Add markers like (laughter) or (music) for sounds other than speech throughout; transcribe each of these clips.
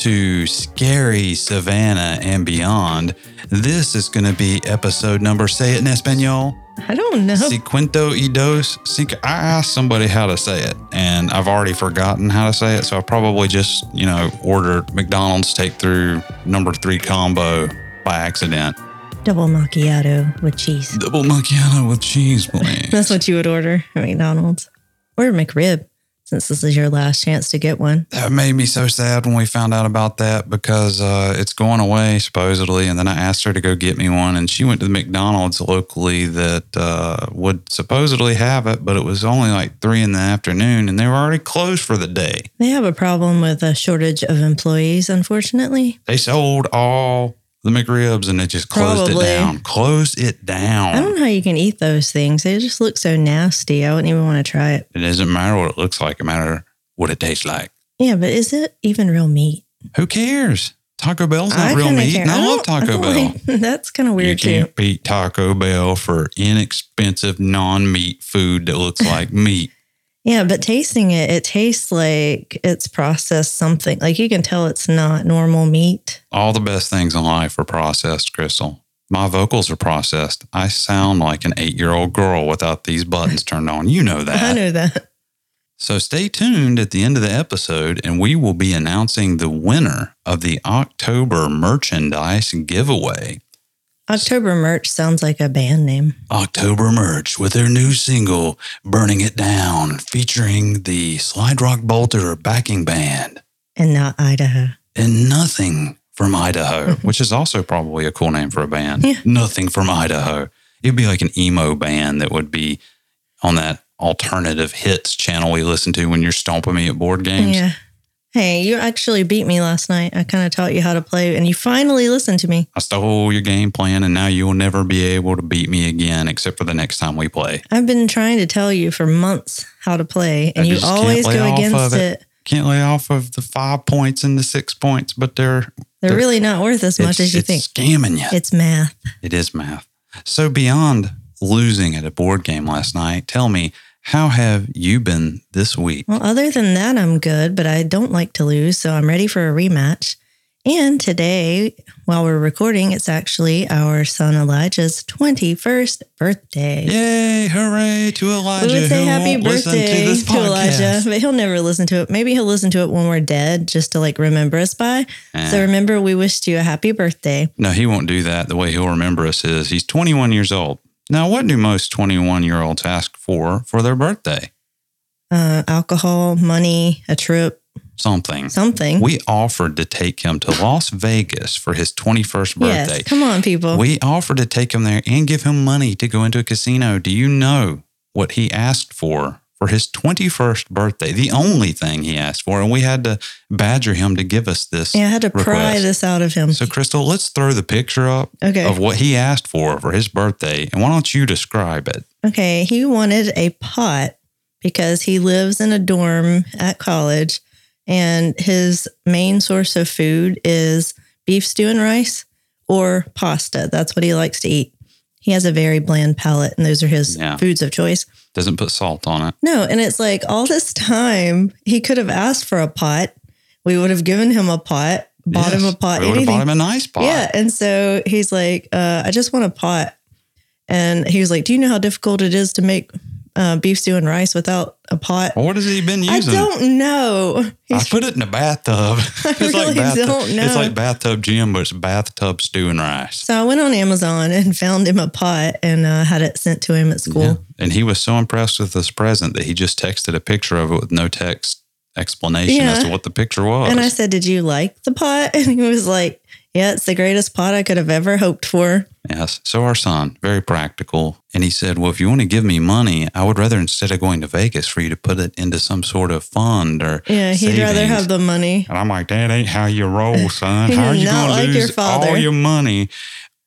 to Scary Savannah and Beyond. This is going to be episode number, say it in Espanol, I don't know. Cincuento y dos. Cinco. I asked somebody how to say it, and I've already forgotten how to say it, so I probably just, you know, ordered McDonald's take through number three combo by accident. Double macchiato with cheese. Double macchiato with cheese, please. (laughs) That's what you would order at McDonald's or McRib, since this is your last chance to get one. That made me so sad when we found out about that because uh, it's going away supposedly. And then I asked her to go get me one, and she went to the McDonald's locally that uh, would supposedly have it, but it was only like three in the afternoon, and they were already closed for the day. They have a problem with a shortage of employees, unfortunately. They sold all the McRibs and they just closed Probably. it down. Closed it down. I don't know how you can eat those things. They just look so nasty. I wouldn't even want to try it. It doesn't matter what it looks like; it matter what it tastes like. Yeah, but is it even real meat? Who cares? Taco Bell's not real meat, care. and I, love don't- I Taco Bell. like- (laughs) that's kind of weird too. You can't beat Taco Bell for inexpensive non-meat food that looks like meat. Yeah, but tasting it, it tastes like it's processed something. Like you can tell it's not normal meat. All the best things in life are processed, Crystal. My vocals are processed. I sound like an eight-year-old girl without these buttons turned on. You know (laughs) that. I know that. So stay tuned at the end of the episode, and we will be announcing the winner of the October merchandise giveaway. October merch sounds like a band name. October merch with their new single, Burning It Down, featuring the Slide Rock Bolter backing band and not Idaho. and Nothing from Idaho, (laughs) which is also probably a cool name for a band. Yeah. Nothing from Idaho. It'd be like an emo band that would be on that alternative hits channel we listen to when you're stomping me at board games. Yeah. Hey, you actually beat me last night. I kind of taught you how to play, and you finally listened to me. I stole your game plan, and now you will never be able to beat me again, except for the next time we play. I've been trying to tell you for months how to play, and I you always go against it. it. Can't lay off of the five points and the six points, but they're They're They're- really not worth as much as you it's think. scamming you. It's math. It is math. So beyond losing at a board game last night, tell me, how have you been this week? Well, other than that, I'm good, but I don't like to lose, so I'm ready for a rematch. And today, while we're recording, it's actually our son Elijah's 21st birthday. Yay, hooray to Elijah. We would say happy birthday this to, Elijah, but he'll never listen to it. Maybe he'll listen to it when we're dead just to like remember us by. Eh. So remember, we wished you a happy birthday. No, he won't do that. The way he'll remember us is he's 21 years old. Now, what do most 21 year olds ask for for their birthday? Uh, alcohol, money, a trip, Something. something. We offered to take him to Las Vegas for his 21st birthday. Yes, come on, people. We offered to take him there and give him money to go into a casino. Do you know what he asked for for his 21st birthday? The only thing he asked for. And we had to badger him to give us this. yeah, I had to pry this out of him. So, Crystal, let's throw the picture up Okay. of what he asked for for his birthday. And why don't you describe it? Okay, he wanted a pot because he lives in a dorm at college and his main source of food is beef stew and rice or pasta. That's what he likes to eat. He has a very bland palate and those are his Yeah. foods of choice. Doesn't put salt on it. No, and it's like all this time he could have asked for a pot. We would have given him a pot, bought him a pot, We would have bought him a nice pot. Yeah. And so he's like, uh, I just want a pot. And he was like, Do you know how difficult it is to make uh, beef stew and rice without a pot? What has he been using? I don't know. I put it in a bathtub. (laughs) (laughs) it's really bathtub. don't know. It's like bathtub gym, but it's bathtub stew and rice. so I went on Amazon and (laughs) found him a pot and uh, had it sent to him at school. Yeah. And he was so impressed with this present that he just texted a picture of it with no text explanation as to what the picture was. And I said, Did you like the pot? And he was like, Yeah, it's the greatest pot I could have ever hoped for. yes. So our son, very practical. And he said, Well, if you want to give me money, I would rather instead of going to Vegas for you to put it into some sort of fund or Yeah, he'd rather have the money. And I'm like, that ain't how you roll, (laughs) son. How are you going like to your lose all your money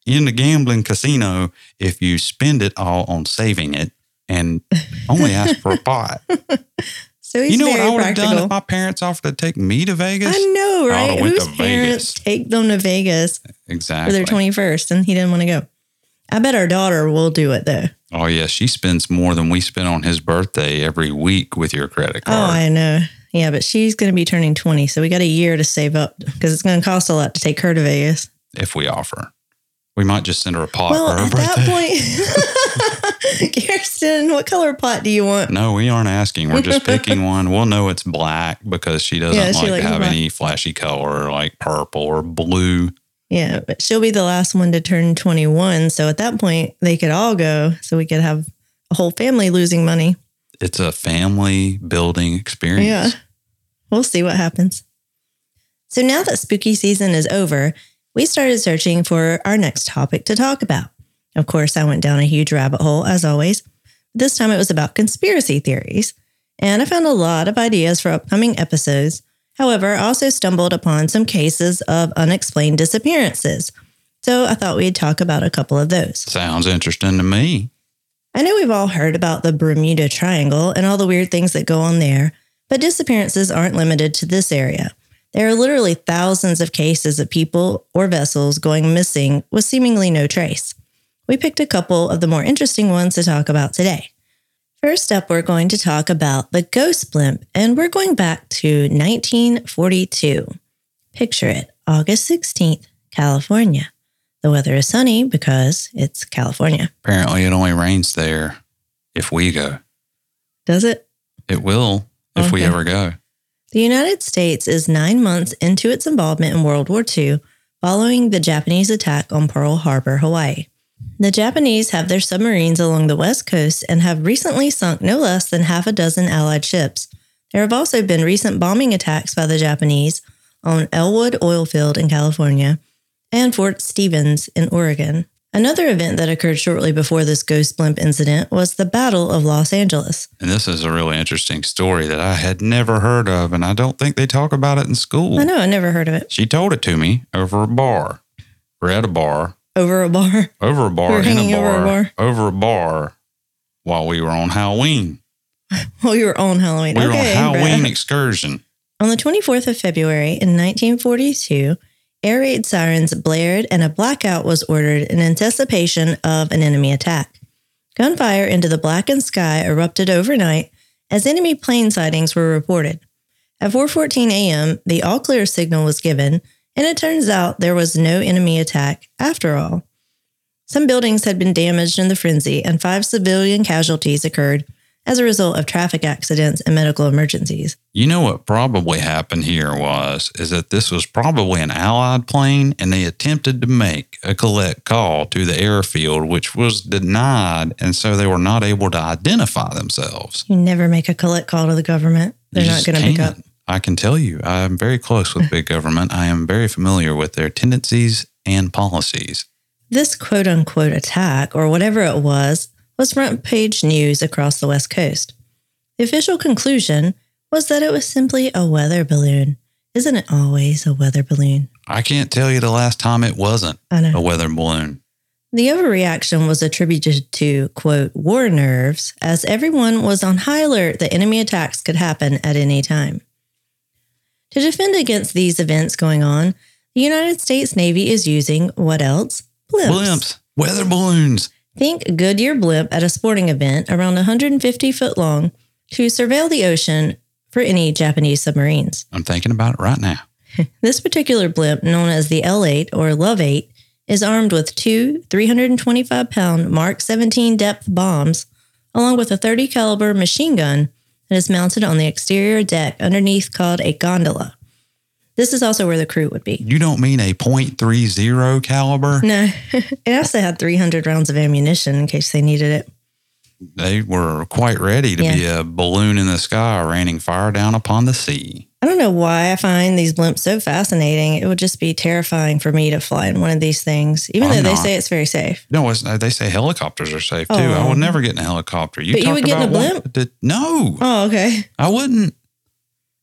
in the gambling casino if you spend it all on saving it and only ask for a (laughs) pot? So he's you know what I would have done if my parents offered to take me to Vegas? I know, oh, right? would've went Whose to parents Vegas. take them to Vegas exactly for their 21st and he didn't want to go? I bet our daughter will do it though. Oh yeah, she spends more than we spend on his birthday every week with your credit oh, card. Oh. I know. Yeah, but she's going to be turning 20. So we got a year to save up because it's going to cost a lot to take her to Vegas. If we offer, we might just send her a pot Well, for her at birthday. that point, (laughs) (laughs) (laughs) Kirsten, what color pot do you want? No, we aren't asking. We're just picking (laughs) one. We'll know it's black because she doesn't Yeah, like to have black. any flashy color like purple or blue. Yeah, but she'll be the last one to turn 21. So at that point, they could all go. So we could have a whole family losing money. It's a family building experience. Yeah. We'll see what happens. So now that spooky season is over, we started searching for our next topic to talk about. Of course, I went down a huge rabbit hole, as always. This time it was about conspiracy theories, and I found a lot of ideas for upcoming episodes. However, I also stumbled upon some cases of unexplained disappearances. So I thought we'd talk about a couple of those. Sounds interesting to me. I know we've all heard about the Bermuda Triangle and all the weird things that go on there, but disappearances aren't limited to this area. There are literally thousands of cases of people or vessels going missing with seemingly no trace. We picked a couple of the more interesting ones to talk about today. First up, we're going to talk about the ghost blimp, and we're going back to 1942. Picture it August 16th, California. The weather is sunny because it's California. Apparently, it only rains there if we go. Does it? It will if we ever go. The United States is nine months into its involvement in World War II following the Japanese attack on Pearl Harbor, Hawaii. The Japanese have their submarines along the west coast and have recently sunk no less than half a dozen Allied ships. There have also been recent bombing attacks by the Japanese on Ellwood Oil Field in California and Fort Stevens in Oregon. Another event that occurred shortly before this ghost blimp incident was the Battle of Los Angeles. And this is a really interesting story that I had never heard of, and I don't think they talk about it in school. I know, I never heard of it. She told it to me over a bar. We're at a bar, Over a bar. over a bar, were in a over bar, a bar? over a bar, while we were on Halloween. (laughs) Oh, you were on Halloween. We were okay, on Halloween Brett. excursion. On the 24th of February in 1942, air raid sirens blared and a blackout was ordered in anticipation of an enemy attack. Gunfire into the blackened sky erupted overnight as enemy plane sightings were reported. At 4:14 a.m., the all clear signal was given, and it turns out there was no enemy attack after all. Some buildings had been damaged in the frenzy, and five civilian casualties occurred as a result of traffic accidents and medical emergencies. You know what probably happened here was is that this was probably an allied plane and they attempted to make a collect call to the airfield which was denied and so they were not able to identify themselves. You never make a collect call to the government. They're not going to pick up. I can tell you, I am very close with big government. I am very familiar with their tendencies and policies. This quote unquote attack, or whatever it was, was front page news across the West Coast. The official conclusion was that it was simply a weather balloon. Isn't it always a weather balloon? I can't tell you the last time it wasn't a weather balloon. The overreaction was attributed to, quote, war nerves, as everyone was on high alert that enemy attacks could happen at any time. To defend against these events going on, the United States Navy is using what else? Blimps, weather balloons. Think Goodyear blimp at a sporting event around 150 foot long to surveil the ocean for any Japanese submarines. I'm thinking about it right now. (laughs) This particular blimp, known as the L 8 or Love 8, is armed with two 325 pound Mark 17 depth bombs, along with a 30 caliber machine gun that is mounted on the exterior deck underneath called a gondola. This is also where the crew would be. You don't mean a .30 caliber? No, (laughs) it also had 300 rounds of ammunition in case they needed it. They were quite ready to be a balloon in the sky raining fire down upon the sea. I don't know why I find these blimps so fascinating. It would just be terrifying for me to fly in one of these things, even I'm though they not. say it's very safe. No, it's, they say helicopters are safe too. I Oh. would never get in a helicopter. You But you would get in a blimp? did- no, Oh, okay. I wouldn't.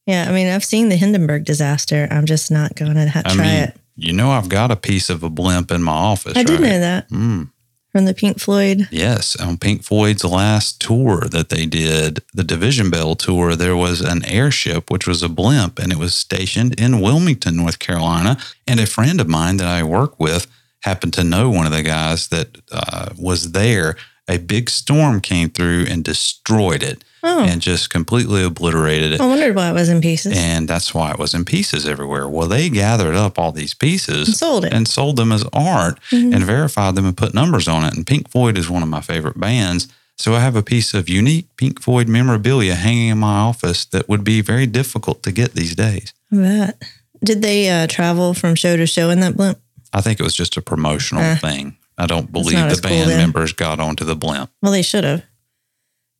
Yeah, I mean, I've seen the Hindenburg disaster. I'm just not going to ha- I try mean, it. you know, I've got a piece of a blimp in my office. I did right? know that Mm, from the Pink Floyd. yes, on Pink Floyd's last tour that they did, the Division Bell tour, there was an airship which was a blimp, and it was stationed in Wilmington, North Carolina. And a friend of mine that I work with happened to know one of the guys that uh, was there. A big storm came through and destroyed it. Oh, and just completely obliterated it. I wondered why it was in pieces. And that's why it was in pieces everywhere. Well, they gathered up all these pieces And sold it. and sold them as art Mhm. and verified them and put numbers on it. And Pink Floyd is one of my favorite bands. So I have a piece of unique Pink Floyd memorabilia hanging in my office that would be very difficult to get these days. I bet. Did they uh, travel from show to show in that blimp? I think it was just a promotional Eh. thing. I don't believe the as cool band members got onto the blimp. Well, they should have.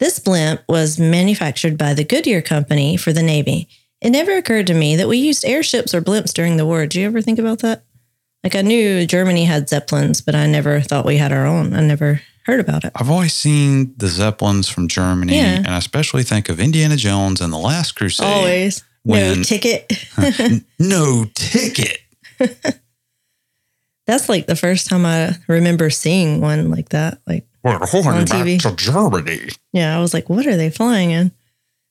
This blimp was manufactured by the Goodyear Company for the Navy. It never occurred to me that we used airships or blimps during the war. Did you ever think about that? Like, I knew Germany had Zeppelins, but I never thought we had our own. I never heard about it. I've always seen the Zeppelins from Germany, Yeah. and I especially think of Indiana Jones and the Last Crusade. Always. no when- ticket. (laughs) No ticket. (laughs) That's like the first time I remember seeing one like that. Like, We're going back TV. to Germany. Yeah, I was like, what are they flying in?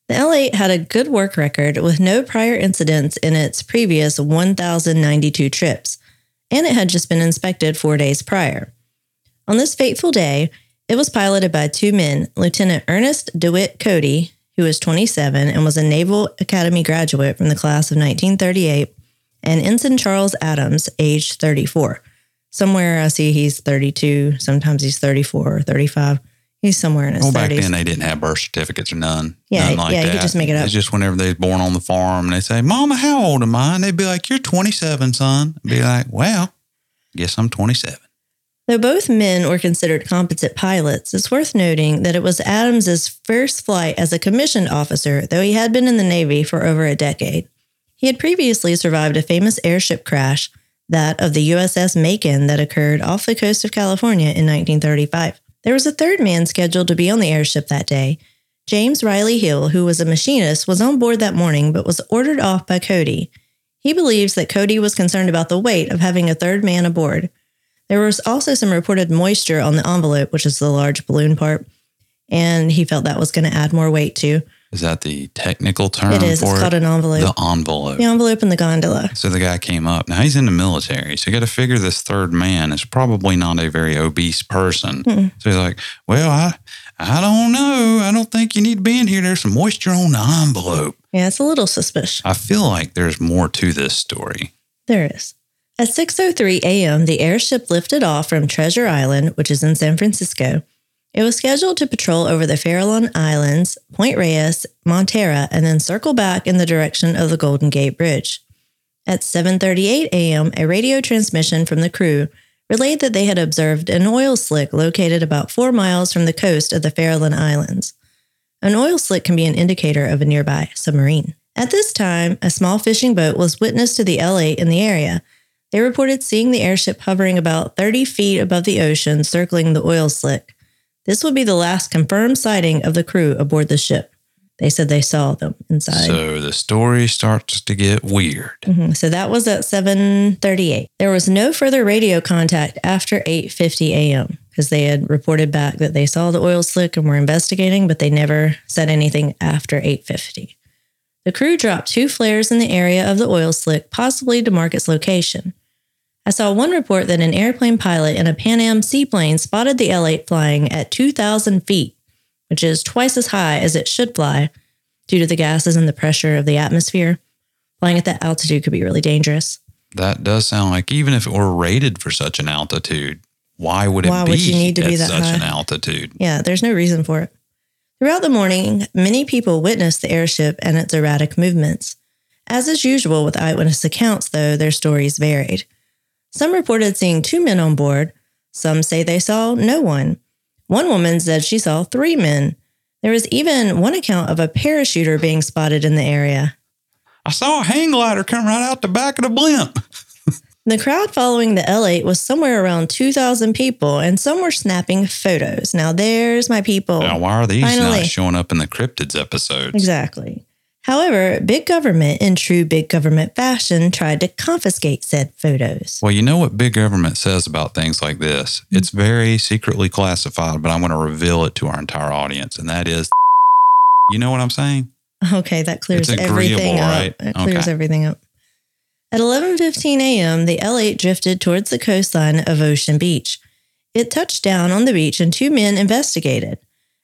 The L8 had a good work record with no prior incidents in its previous 1,092 trips, and it had just been inspected four days prior. On this fateful day, it was piloted by two men Lieutenant Ernest DeWitt Cody, who was 27 and was a Naval Academy graduate from the class of 1938, and Ensign Charles Adams, aged 34. Somewhere I see he's 32, sometimes he's 34 or 35. He's somewhere in his Well, 30s. back then they didn't have birth certificates or none. Yeah, none like yeah, you could just make it up. It's just whenever they was born on the farm and they say, Mama, how old am I? And they'd be like, You're 27, son. I'd be like, Well, guess I'm 27. Though both men were considered competent pilots, it's worth noting that it was Adams's first flight as a commissioned officer, though he had been in the Navy for over a decade. He had previously survived a famous airship crash, that of the USS Macon, that occurred off the coast of California in 1935. There was a third man scheduled to be on the airship that day. James Riley Hill, who was a machinist, was on board that morning but was ordered off by Cody. He believes that Cody was concerned about the weight of having a third man aboard. There was also some reported moisture on the envelope, which is the large balloon part, and he felt that was going to add more weight too. Is that the technical term it is. for It's it? called an envelope. the envelope. The envelope and the gondola. So the guy came up. Now he's in the military. So you got to figure this third man is probably not a very obese person. Mm-mm. So he's like, Well, I I don't know. I don't think you need to be in here. There's some moisture on the envelope. Yeah, it's a little suspicious. I feel like there's more to this story. There is. At 6:03 a.m., the airship lifted off from Treasure Island, which is in San Francisco. It was scheduled to patrol over the Farallon Islands, Point Reyes, Montara, and then circle back in the direction of the Golden Gate Bridge. At 7:38 a.m., a radio transmission from the crew relayed that they had observed an oil slick located about 4 miles from the coast of the Farallon Islands. An oil slick can be an indicator of a nearby submarine. At this time, a small fishing boat was witnessed to the L8 in the area. They reported seeing the airship hovering about 30 feet above the ocean, circling the oil slick. This would be the last confirmed sighting of the crew aboard the ship. They said they saw them inside. So the story starts to get weird. Mhm. So that was at 7:38. There was no further radio contact after 8:50 a.m. because they had reported back that they saw the oil slick and were investigating, but they never said anything after 8:50. The crew dropped two flares in the area of the oil slick, possibly to mark its location. I saw one report that an airplane pilot in a Pan Am seaplane spotted the L8 flying at 2,000 feet, which is twice as high as it should fly due to the gases and the pressure of the atmosphere. Flying at that altitude could be really dangerous. That does sound like even if it were rated for such an altitude, why would it Why be would you need to at be that such an altitude? Yeah, there's no reason for it. Throughout the morning, many people witnessed the airship and its erratic movements. As is usual with eyewitness accounts, though, their stories varied. Some reported seeing two men on board. Some say they saw no one. One woman said she saw three men. There was even one account of a parachuter being spotted in the area. I saw a hang glider come right out the back of the blimp. (laughs) The crowd following the L8 was somewhere around 2,000 people, and some were snapping photos. Now, there's my people. Now, why are these Finally. not showing up in the cryptids episodes? Exactly. However, big government, in true big government fashion, tried to confiscate said photos. Well, you know what big government says about things like this? Mm-hmm. It's very secretly classified, but I'm going to reveal it to our entire audience, and that is, you know what I'm saying? Okay, that clears everything up. right? It clears Okay. everything up. At 11:15 a.m., the L8 drifted towards the coastline of Ocean Beach. It touched down on the beach and two men investigated.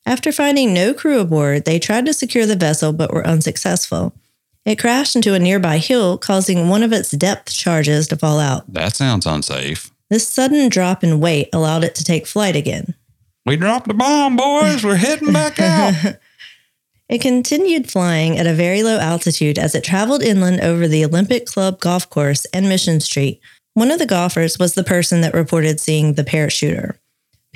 After finding no crew aboard, they tried to secure the vessel but were unsuccessful. It crashed into a nearby hill, causing one of its depth charges to fall out. That sounds unsafe. This sudden drop in weight allowed it to take flight again. We dropped the bomb, boys. We're heading back out. (laughs) It continued flying at a very low altitude as it traveled inland over the Olympic Club golf course and Mission Street. One of the golfers was the person that reported seeing the parachuter.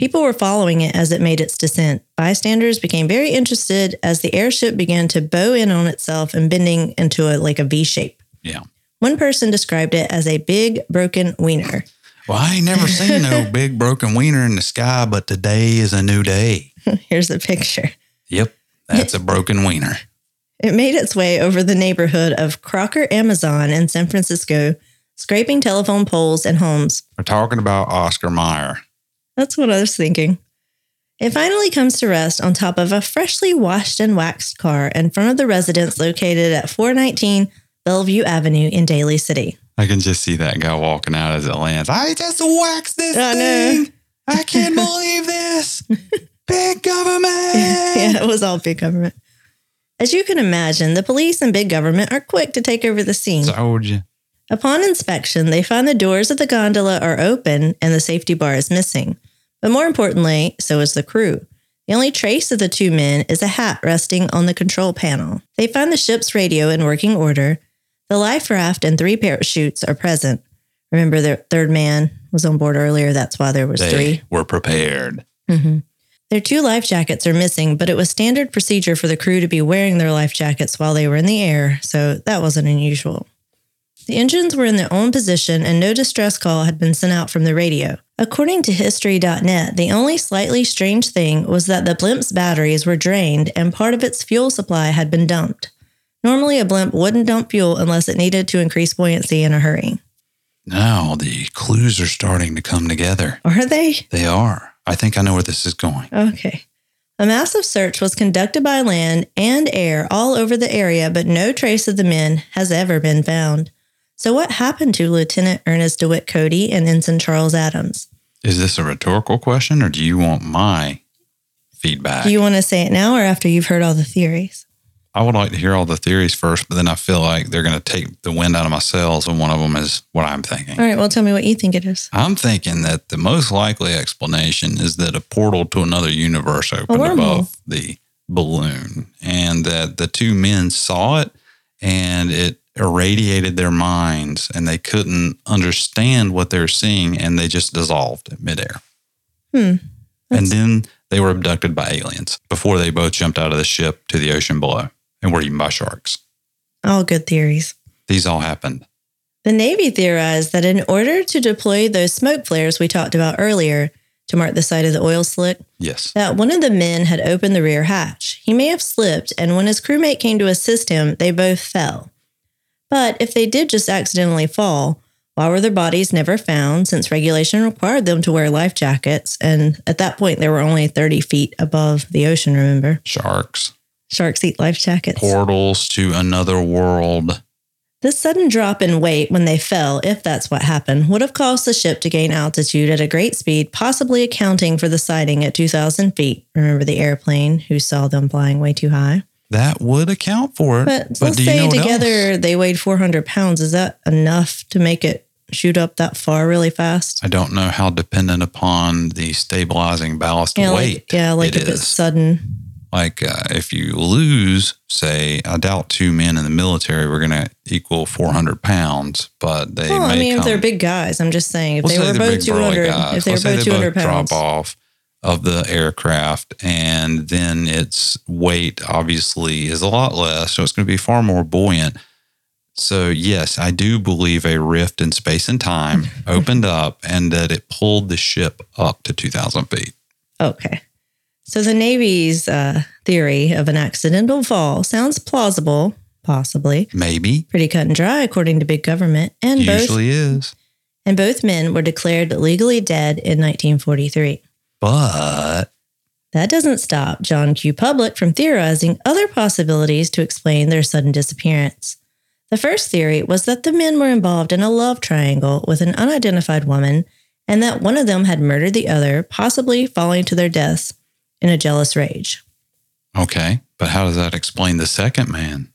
People were following it as it made its descent. Bystanders became very interested as the airship began to bow in on itself and bending into a like a V shape. yeah. One person described it as a big broken wiener. Well, I ain't never seen no (laughs) big broken wiener in the sky, but today is a new day. (laughs) Here's a picture. Yep. That's a broken wiener. (laughs) It made its way over the neighborhood of Crocker-Amazon in San Francisco, scraping telephone poles and homes. We're talking about Oscar Mayer. That's what I was thinking. It finally comes to rest on top of a freshly washed and waxed car in front of the residence located at 419 Bellevue Avenue in Daly City. I can just see that guy walking out as it lands. I just waxed this I know. thing. I can't believe this. (laughs) Big government. yeah, it was all big government. As you can imagine, the police and big government are quick to take over the scene. Told you. Upon inspection, they find the doors of the gondola are open and the safety bar is missing. But more importantly, so is the crew. The only trace of the two men is a hat resting on the control panel. They find the ship's radio in working order. The life raft and three parachutes are present. Remember, the third man was on board earlier. That's why there was They three. were prepared. Mhm. Their two life jackets are missing, but it was standard procedure for the crew to be wearing their life jackets while they were in the air, so that wasn't unusual. The engines were in their own position and no distress call had been sent out from the radio. According to History.net, the only slightly strange thing was that the blimp's batteries were drained and part of its fuel supply had been dumped. Normally, a blimp wouldn't dump fuel unless it needed to increase buoyancy in a hurry. Now the clues are starting to come together. Are they? They are. I think I know where this is going. Okay. A massive search was conducted by land and air all over the area, but no trace of the men has ever been found. So, what happened to Lieutenant Ernest DeWitt Cody and Ensign Charles Adams? Is this a rhetorical question or do you want my feedback? Do you want to say it now or after you've heard all the theories? I would like to hear all the theories first, but then I feel like they're going to take the wind out of my sails, and one of them is what I'm thinking. All right, well, tell me what you think it is. I'm thinking that the most likely explanation is that a portal to another universe opened above the balloon, and that the two men saw it, and it irradiated their minds, and they couldn't understand what they're seeing, and they just dissolved in midair. Hmm. And then they were abducted by aliens before they both jumped out of the ship to the ocean below and were eaten by sharks. All good theories. These all happened. The Navy theorized that in order to deploy those smoke flares we talked about earlier to mark the site of the oil slick, Yes. that one of the men had opened the rear hatch. He may have slipped, and when his crewmate came to assist him, they both fell. But if they did just accidentally fall, why were their bodies never found since regulation required them to wear life jackets? And at that point, they were only 30 feet above the ocean, remember? Sharks, Sharks eat life jackets. portals to another world. This sudden drop in weight when they fell, if that's what happened, would have caused the ship to gain altitude at a great speed, possibly accounting for the sighting at 2,000 feet. Remember the airplane who saw them flying way too high? That would account for it. But, let's do you say together else? they weighed 400 pounds. Is that enough to make it shoot up that far really fast? I don't know how dependent upon the stabilizing ballast Yeah, weight. like, yeah, like it if it's is. sudden. Like uh, if you lose, say, I doubt two men in the military were going to equal 400 pounds, but they Well, I mean, if they're big guys, I'm just saying if We'll they were both 200, guys. if they were Let's both 200 both pounds. drop off of the aircraft, and then its weight obviously is a lot less, so it's going to be far more buoyant. So yes, I do believe a rift in space and time (laughs) opened up, and that it pulled the ship up to 2,000 feet. Okay. So the Navy's uh, theory of an accidental fall sounds plausible, possibly. Maybe Pretty cut and dry, according to big government. And both usually is, and both men were declared legally dead in 1943. But That doesn't stop John Q. Public from theorizing other possibilities to explain their sudden disappearance. The first theory was that the men were involved in a love triangle with an unidentified woman and that one of them had murdered the other, possibly falling to their deaths. in a jealous rage. Okay. But how does that explain the second man?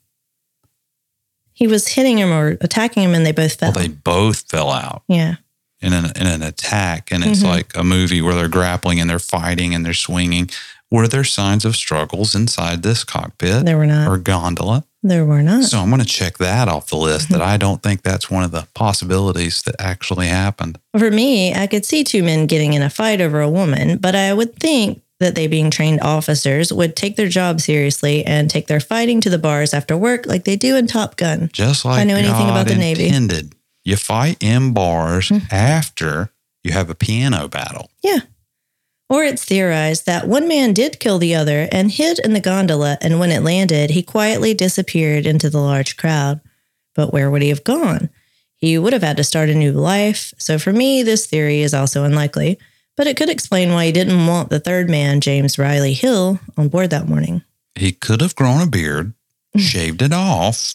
He was hitting him or attacking him, and they both fell. Well, they both fell out yeah. In an, in an attack. And it's Mhm. like a movie where they're grappling and they're fighting and they're swinging. Were there signs of struggles inside this cockpit There were not. or gondola? there were not. So I'm going to check that off the list Mm-hmm. that I don't think that's one of the possibilities that actually happened. For me, I could see two men getting in a fight over a woman, but I would think that they, being trained officers, would take their job seriously and take their fighting to the bars after work like they do in Top Gun. Just like I know anything God about the Navy. intended. You fight in bars Hmm. after you have a piano battle. Yeah. Or it's theorized that one man did kill the other and hid in the gondola, and when it landed, he quietly disappeared into the large crowd. But where would he have gone? He would have had to start a new life. So for me, this theory is also unlikely, but it could explain why he didn't want the third man, James Riley Hill, on board that morning. He could have grown a beard, (laughs) shaved it off,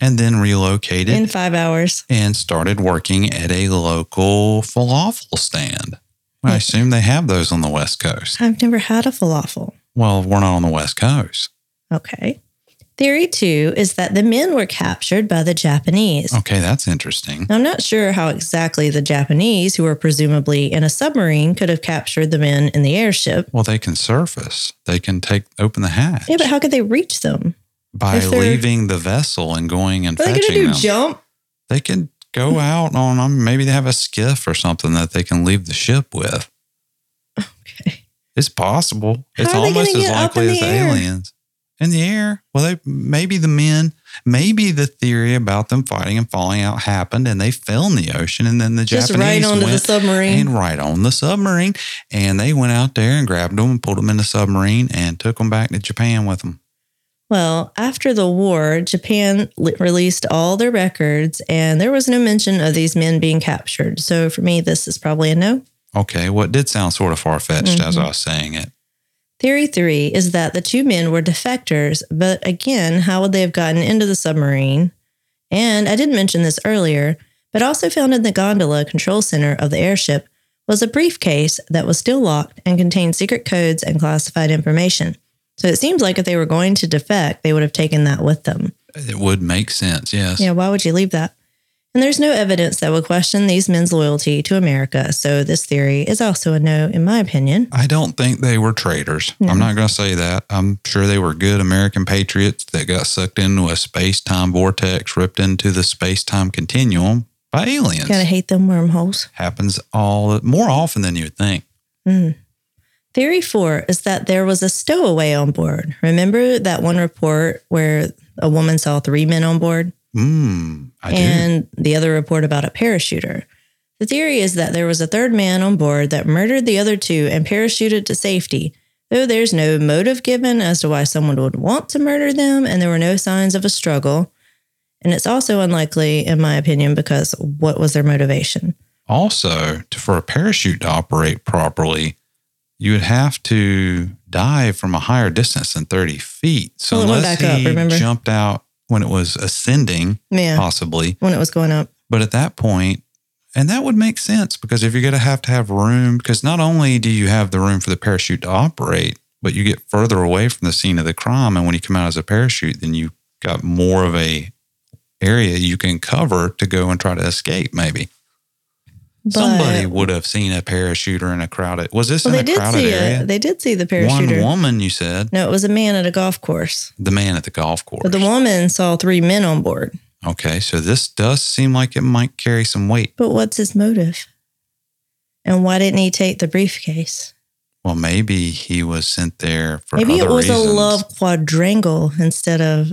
and then relocated In five hours. and started working at a local falafel stand. I assume they have those on the West Coast. I've never had a falafel. Well, we're not on the West Coast. Okay. Theory two is that the men were captured by the Japanese. Okay, that's interesting. I'm not sure how exactly the Japanese, who were presumably in a submarine, could have captured the men in the airship. Well, they can surface. They can take open the hatch Yeah, but how could they reach them? By leaving the vessel and going and are fetching to do? them. Jump? They can go hmm. out on them. Maybe they have a skiff or something that they can leave the ship with. Okay. It's possible. It's How are almost as likely as the air? aliens. In the air. Well, they maybe the men, maybe the theory about them fighting and falling out happened, and they fell in the ocean, and then the Just Japanese right onto the submarine. and right on the submarine, and they went out there and grabbed them and pulled them in the submarine and took them back to Japan with them. Well, after the war, Japan li- released all their records, and there was no mention of these men being captured. So for me, this is probably a no. Okay, well, it did sound sort of far fetched as Mhm. I was saying it. Theory three is that the two men were defectors, but again, how would they have gotten into the submarine? And I didn't mention this earlier, but also found in the gondola control center of the airship was a briefcase that was still locked and contained secret codes and classified information. So it seems like if they were going to defect, they would have taken that with them. It would make sense, yes. Yeah, why would you leave that? And there's no evidence that would question these men's loyalty to America. So this theory is also a no, in my opinion. I don't think they were traitors. No. I'm not going to say that. I'm sure they were good American patriots that got sucked into a space time vortex, ripped into the space time continuum by aliens. Gotta hate them wormholes. Happens all more often than you would think. Mm. Theory four is that there was a stowaway on board. Remember that one report where a woman saw three men on board? Mm, I do. and the other report about a parachuter. The theory is that there was a third man on board that murdered the other two and parachuted to safety, though there's no motive given as to why someone would want to murder them, and there were no signs of a struggle. And it's also unlikely, in my opinion, because what was their motivation? Also, to, for a parachute to operate properly, you would have to dive from a higher distance than 30 feet. So Well, unless back up, he remember? jumped out when it was ascending, Yeah, possibly, when it was going up. But at that point, and that would make sense because if you're going to have to have room, because not only do you have the room for the parachute to operate, but you get further away from the scene of the crime. And when you come out as a parachute, then you've got more of a area you can cover to go and try to escape. Maybe But, somebody would have seen a parachuter in a crowded. Was this well, they in a crowded see area? it. They did see the parachuter. One woman, you said, No, it was a man at a golf course. the man at the golf course. But the woman saw three men on board. okay, so this does seem like it might carry some weight. But what's his motive? And why didn't he take the briefcase? Well, maybe he was sent there for Maybe it was reasons. a love quadrangle instead of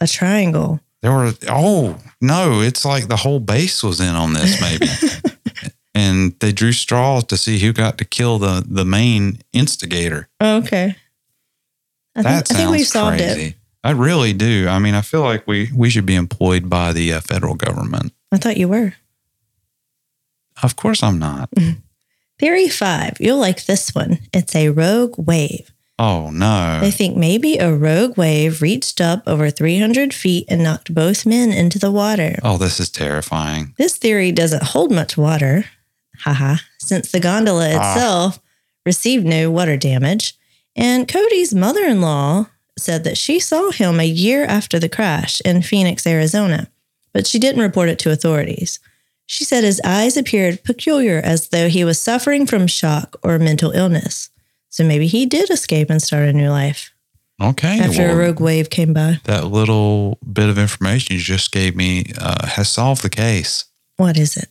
a triangle. There were oh no, it's like the whole base was in on this maybe. (laughs) and they drew straws to see who got to kill the the main instigator. Oh, okay. I that think, I think we've sounds solved it. crazy. I really do. I mean, I feel like we we should be employed by the uh, federal government. I thought you were. Of course, I'm not. (laughs) Theory five. You'll like this one. It's a rogue wave. Oh no. They think maybe a rogue wave reached up over 300 feet and knocked both men into the water. Oh, this is terrifying. This theory doesn't hold much water, haha, since the gondola Ah. itself received no water damage. And Cody's mother in law said that she saw him a year after the crash in Phoenix, Arizona, but she didn't report it to authorities. She said his eyes appeared peculiar as though he was suffering from shock or mental illness. So maybe he did escape and start a new life Okay. after well, a rogue wave came by. that little bit of information you just gave me uh, has solved the case. What is it?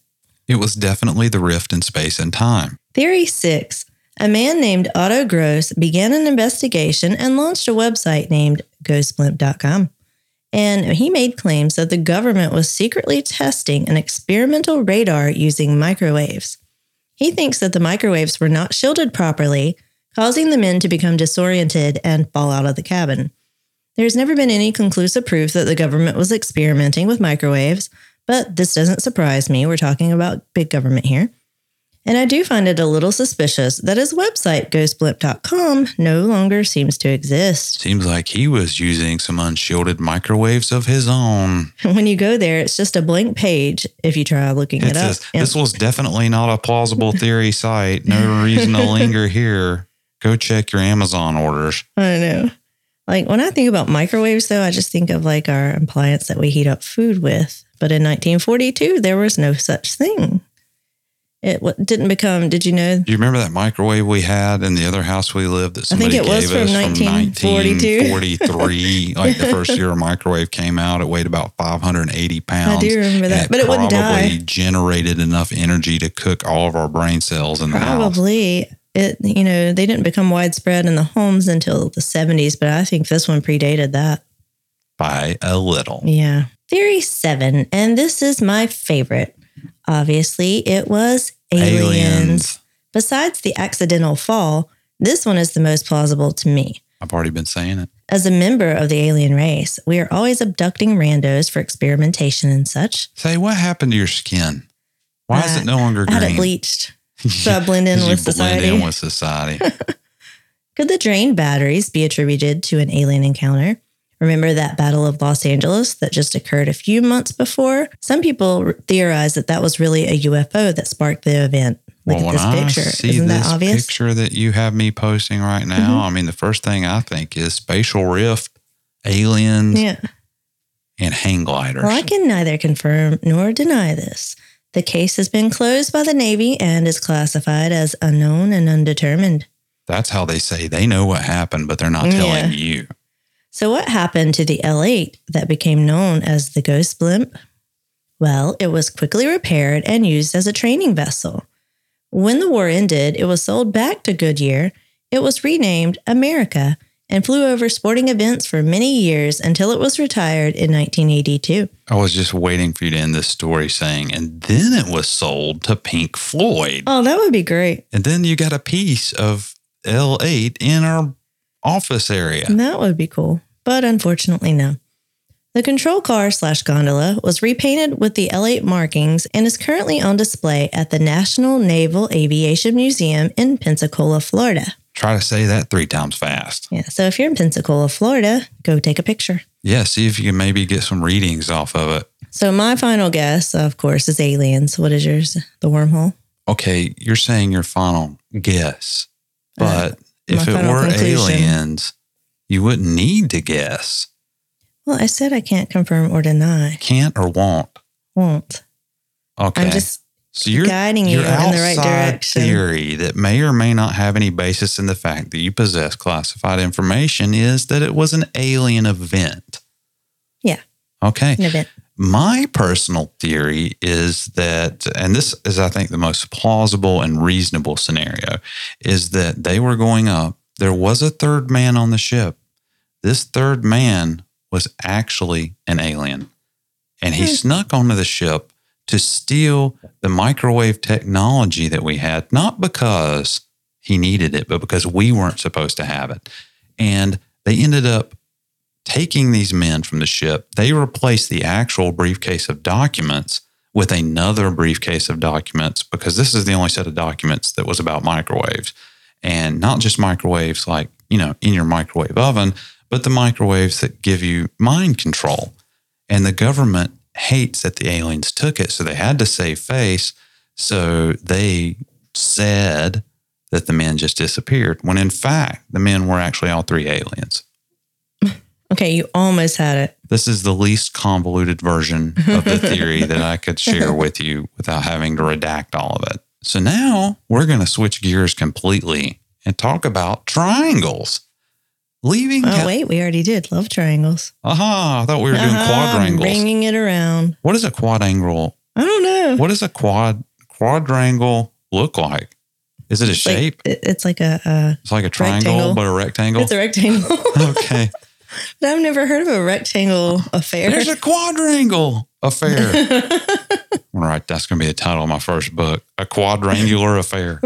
It was definitely the rift in space and time. Theory six a man named Otto Gross began an investigation and launched a website named ghostblimp.com. And he made claims that the government was secretly testing an experimental radar using microwaves. He thinks that the microwaves were not shielded properly, causing the men to become disoriented and fall out of the cabin. There's never been any conclusive proof that the government was experimenting with microwaves, but this doesn't surprise me. We're talking about big government here. And I do find it a little suspicious that his website, ghostblimp.com, no longer seems to exist. Seems like he was using some unshielded microwaves of his own. (laughs) When you go there, it's just a blank page if you try looking It it up. this was definitely not a plausible (laughs) theory site. No reason to linger here. Go check your Amazon orders. I know. Like when I think about microwaves, though, I just think of like our appliance that we heat up food with. But in 1942, there was no such thing. It didn't become, did you know? Do you remember that microwave we had in the other house we lived that I think somebody it was gave from us 1942. 1943? like the first year a microwave came out, it weighed about 580 pounds. I do remember that, but it wouldn't probably die. generated enough energy to cook all of our brain cells in the house. Probably. It, you know, they didn't become widespread in the homes until the 70s, but I think this one predated that. By a little. Yeah. Theory seven, and this is my favorite. Obviously, it was aliens. Besides the accidental fall, this one is the most plausible to me. I've already been saying it. As a member of the alien race, we are always abducting randos for experimentation and such. Say, what happened to your skin? Why is it no longer I had it bleached, (laughs) so I blend in with blend society. in with society. (laughs) Could the drained batteries be attributed to an alien encounter? Remember that Battle of Los Angeles that just occurred a few months before? Some people theorize that that was really a UFO that sparked the event. Look well, at this when I picture. see Isn't this that obvious? Mm-hmm. picture that you have me posting right now, I mean, the first thing I think is spatial rift, aliens, Yeah. and hang gliders. Well, I can neither confirm nor deny this. The case has been closed by the Navy and is classified as unknown and undetermined. That's how they say they know what happened, but they're not telling Yeah. you. So, what happened to the L 8 that became known as the Ghost Blimp? Well, it was quickly repaired and used as a training vessel. When the war ended, it was sold back to Goodyear. It was renamed America and flew over sporting events for many years until it was retired in 1982. I was just waiting for you to end this story saying, and then it was sold to Pink Floyd. Oh, that would be great. And then you got a piece of L8 in our office area. That would be cool. But unfortunately, no. The control car slash gondola was repainted with the L8 markings and is currently on display at the National Naval Aviation Museum in Pensacola, Florida. Try to say that three times fast. Yeah, so if you're in Pensacola, Florida, go take a picture. Yeah, see if you can maybe get some readings off of it. So my final guess, of course, is aliens. What is yours? The wormhole? Okay, you're saying your final guess, but if Uh, my it were conclusion. aliens, you wouldn't need to guess. Well, I said I can't confirm or deny. Can't or won't. Won't. Okay. I'm just so you're guiding you in the right direction. theory that may or may not have any basis in the fact that you possess classified information is that it was an alien event. Yeah. Okay. an event. My personal theory is that, and this is, I think, the most plausible and reasonable scenario, is that they were going up. There was a third man on the ship. This third man was actually an alien. And he Hmm. snuck onto the ship to steal the microwave technology that we had, not because he needed it, but because we weren't supposed to have it. And they ended up taking these men from the ship. They replaced the actual briefcase of documents with another briefcase of documents because this is the only set of documents that was about microwaves. And not just microwaves like, you know, in your microwave oven, but the microwaves that give you mind control. And the government hates that the aliens took it. So they had to save face. So they said that the men just disappeared, when in fact, the men were actually all three aliens. Okay, you almost had it. This is the least convoluted version of the (laughs) theory that I could share with you without having to redact all of it. So now we're going to switch gears completely and talk about triangles. Leaving. Oh, wait, we already did love triangles. Aha, I thought we were doing Uh-huh, quadrangles. Bringing it around. What is a quadrangle? I don't know. What does a quad quadrangle look like? Is it a It's shape? it- it's like a, uh, It's like a triangle, rectangle. but a rectangle. it's a rectangle. (laughs) okay. (laughs) but I've never heard of a rectangle affair. There's a quadrangle affair. (laughs) All right, that's going to be the title of my first book, A Quadrangular Affair.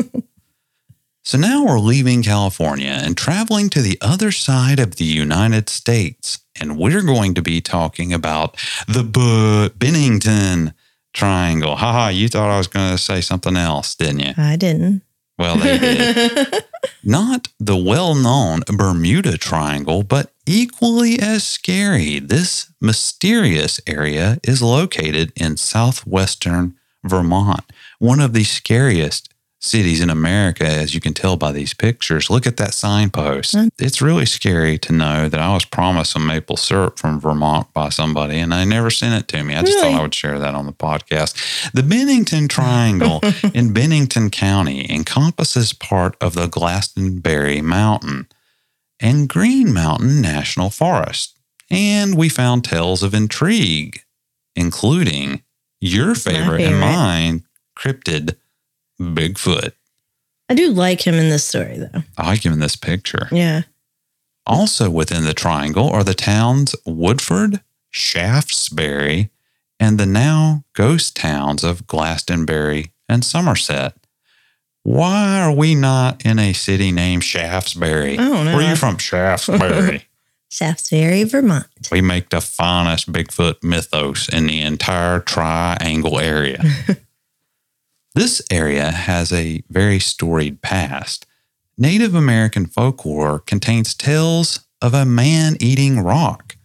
So now we're leaving California and traveling to the other side of the United States. And we're going to be talking about the Bu- Bennington Triangle. Haha, you thought I was going to say something else, didn't you? I didn't. Well, they did. (laughs) Not the well known Bermuda Triangle, but equally as scary. This mysterious area is located in southwestern Vermont, one of the scariest cities in America, as you can tell by these pictures. Look at that signpost. Mm. It's really scary to know that I was promised some maple syrup from Vermont by somebody and they never sent it to me. I just Really? thought I would share that on the podcast. The Bennington Triangle (laughs) in Bennington County encompasses part of the Glastonbury Mountain and Green Mountain National Forest. And we found tales of intrigue, including your favorite, and mine, cryptid Bigfoot. I do like him in this story, though. I like him in this picture. Yeah. Also within the triangle are the towns Woodford, Shaftesbury, and the now ghost towns of Glastonbury and Somerset. Why are we not in a city named Shaftesbury? I don't. Where are you from? Shaftesbury. (laughs) Shaftesbury, Vermont. we make the finest Bigfoot mythos in the entire triangle area. (laughs) this area has a very storied past. Native American folklore contains tales of a man eating rock.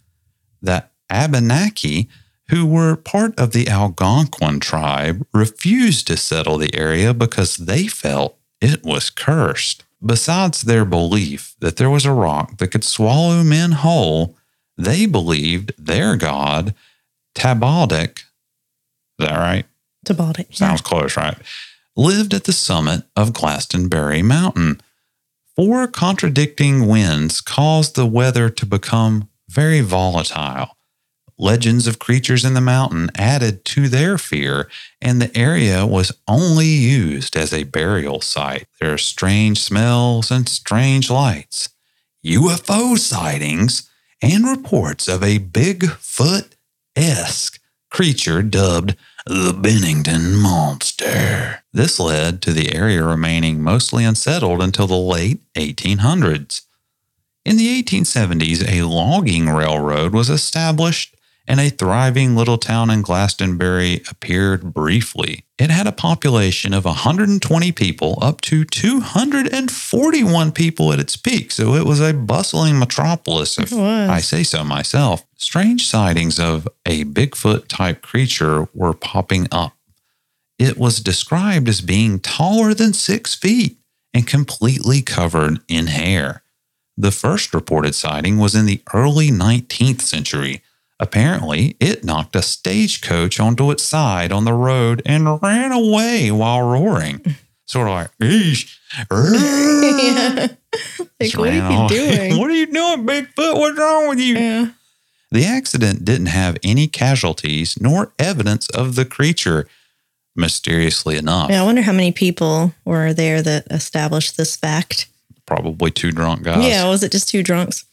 The Abenaki, who were part of the Algonquin tribe, refused to settle the area because they felt it was cursed. Besides their belief that there was a rock that could swallow men whole, they believed their god, Tabaldic, is that right? To Baltic. Sounds close, right? Lived at the summit of Glastonbury Mountain. Four contradicting winds caused the weather to become very volatile. Legends of creatures in the mountain added to their fear, and the area was only used as a burial site. There are strange smells and strange lights, UFO sightings, and reports of a Bigfoot esque creature dubbed the Bennington Monster. This led to the area remaining mostly unsettled until the late 1800s. In the 1870s, a logging railroad was established and a thriving little town in Glastonbury appeared briefly. It had a population of 120 people up to 241 people at its peak, so it was a bustling metropolis, if I say so myself. Strange sightings of a Bigfoot type creature were popping up. It was described as being taller than six feet and completely covered in hair. The first reported sighting was in the early 19th century. Apparently, it knocked a stagecoach onto its side on the road and ran away while roaring. (laughs) Sort of like, eesh. yeah. (laughs) Like, what are you doing? (laughs) what are you doing, Bigfoot? What's wrong with you? yeah. The accident didn't have any casualties nor evidence of the creature, mysteriously enough. Yeah, I wonder how many people were there that established this fact. Probably two drunk guys. Yeah, was it just two drunks?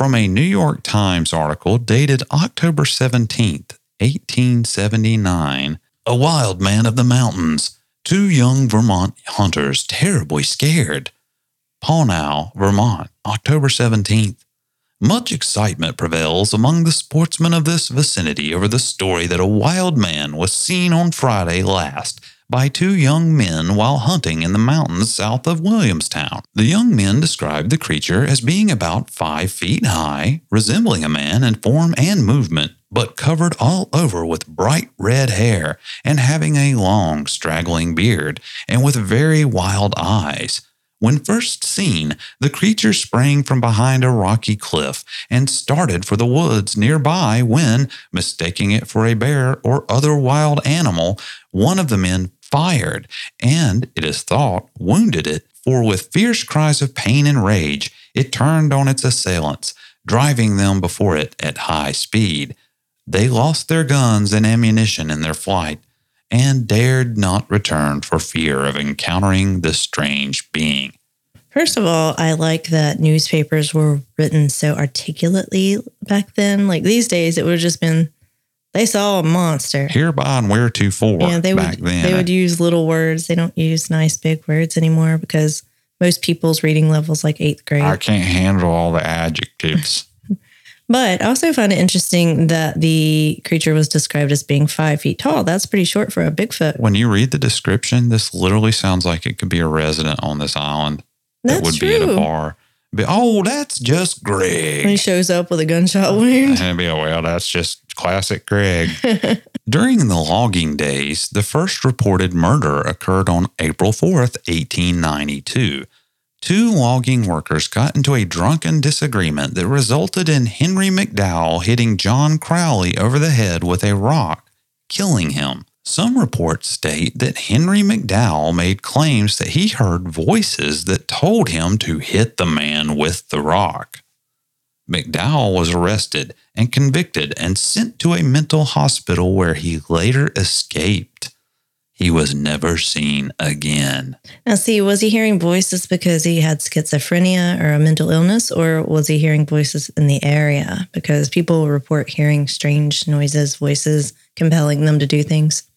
From a New York Times article dated October 17th, 1879, a wild man of the mountains, two young Vermont hunters terribly scared. Pownal, Vermont, October 17th. Much excitement prevails among the sportsmen of this vicinity over the story that a wild man was seen on Friday last by two young men while hunting in the mountains south of Williamstown. The young men described the creature as being about five feet high, resembling a man in form and movement, but covered all over with bright red hair and having a long, straggling beard, and with very wild eyes. When first seen, the creature sprang from behind a rocky cliff and started for the woods nearby when, mistaking it for a bear or other wild animal, one of the men fired and, it is thought, wounded it, for with fierce cries of pain and rage, it turned on its assailants, driving them before it at high speed. They lost their guns and ammunition in their flight and dared not return for fear of encountering the strange being. First of all, I like that newspapers were written so articulately back then. Like these days, it would have just been they saw a monster. Hereby and wheretofore Yeah, they back would then. they would use little words. They don't use nice big words anymore because most people's reading levels like eighth grade. I can't handle all the adjectives. (laughs) (laughs) But I also find it interesting that the creature was described as being five feet tall. That's pretty short for a Bigfoot. when you read the description, this literally sounds like it could be a resident on this island that That's would be at a bar. Be, oh, that's just Greg. He shows up with a gunshot wound. (laughs) And be, oh, well, that's just classic Greg. (laughs) During the logging days, the first reported murder occurred on April 4th, 1892. Two logging workers got into a drunken disagreement that resulted in Henry McDowell hitting John Crowley over the head with a rock, killing him. Some reports state that Henry McDowell made claims that he heard voices that told him to hit the man with the rock. McDowell was arrested and convicted and sent to a mental hospital where he later escaped. He was never seen again. Now, see, was he hearing voices because he had schizophrenia or a mental illness, or was he hearing voices in the area? Because people report hearing strange noises, voices compelling them to do things.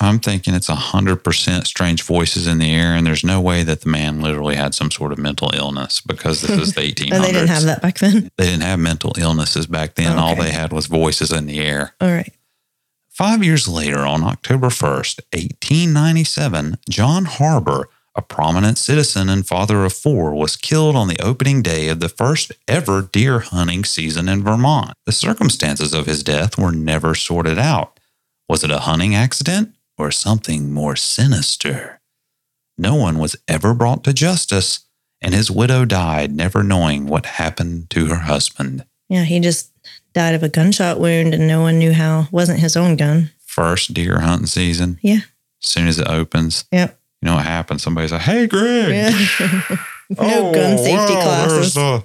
I'm thinking it's 100% strange voices in the air, and there's no way that the man literally had some sort of mental illness because this is the (laughs) 1800s. Oh, they didn't have that back then. They didn't have mental illnesses back then. All they had was voices in the air. All right. Five years later, on October 1st, 1897, John Harbour, a prominent citizen and father of four, was killed on the opening day of the first ever deer hunting season in Vermont. The circumstances of his death were never sorted out. Was it a hunting accident or something more sinister? No one was ever brought to justice, and his widow died never knowing what happened to her husband. Yeah, he just died of a gunshot wound and no one knew how. Wasn't his own gun. First deer hunting season. Yeah. As soon as it opens, Yep. you know what happens? Somebody's like, "Hey, Greg, Yeah. (laughs) no oh, gun safety wow, classes. There's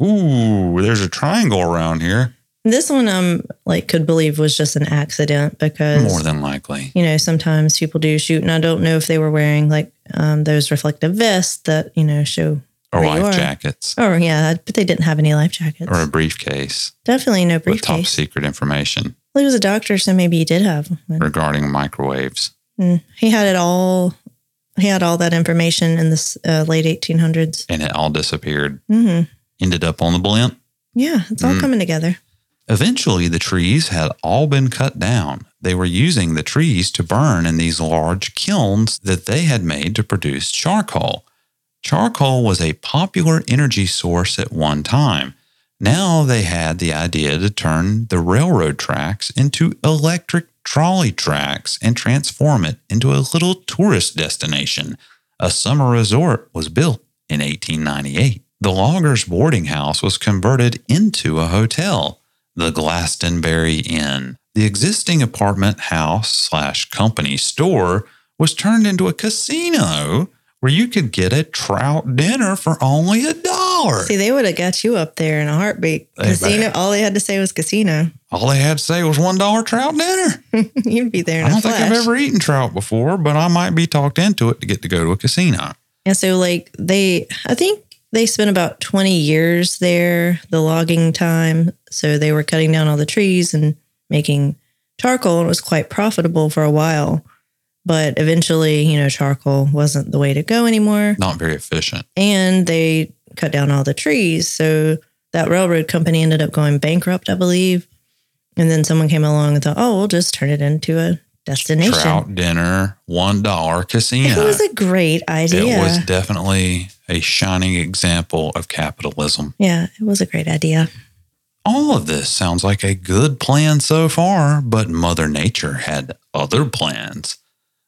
a, ooh, there's a triangle around here. This one, um, like could believe was just an accident because More than likely, you know sometimes people do shoot, and I don't know if they were wearing like um, those reflective vests that you know show. or life jackets, Oh yeah, but they didn't have any life jackets. or a briefcase Definitely no briefcase. with top secret information Well, he was a doctor, so maybe he did have one. regarding microwaves. Mm, He had it all. He had all that information in the uh, late 1800s. And it all disappeared. hmm Ended up on the blimp. Yeah, it's all Mm. coming together. Eventually, the trees had all been cut down. They were using the trees to burn in these large kilns that they had made to produce charcoal. Charcoal was a popular energy source at one time. Now they had the idea to turn the railroad tracks into electric trolley tracks and transform it into a little tourist destination. A summer resort was built in 1898. The loggers' boarding house was converted into a hotel the Glastonbury Inn. The existing apartment house slash company store was turned into a casino where you could get a trout dinner for only a dollar. See, they would have got you up there in a heartbeat. They Casino. bet. All they had to say was casino. All they had to say was one dollar trout dinner. (laughs) You'd be there in I don't think. I've ever eaten trout before, but I might be talked into it to get to go to a casino. And so, like, they, I think they spent about 20 years there, the logging time. So they were cutting down all the trees and making charcoal, and it was quite profitable for a while. But eventually, you know, charcoal wasn't the way to go anymore. Not very efficient. And they cut down all the trees. So that railroad company ended up going bankrupt, I believe. And then someone came along and thought, oh, we'll just turn it into a destination. Trout dinner, one dollar casino. It was a great idea. It was definitely a shining example of capitalism. yeah, it was a great idea. All of this sounds like a good plan so far, but Mother Nature had other plans.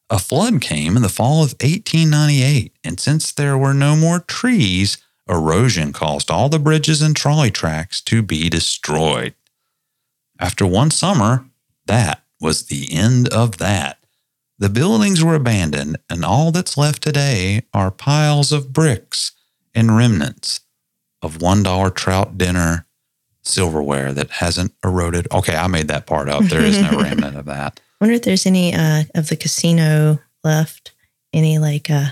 A flood came in the fall of 1898, and since there were no more trees, erosion caused all the bridges and trolley tracks to be destroyed. After one summer, that was the end of that. The buildings were abandoned, and all that's left today are piles of bricks and remnants of $1 trout dinner silverware that hasn't eroded. Okay, I made that part up. There is no (laughs) remnant of that. wonder if there's any uh, of the casino left. Any like uh,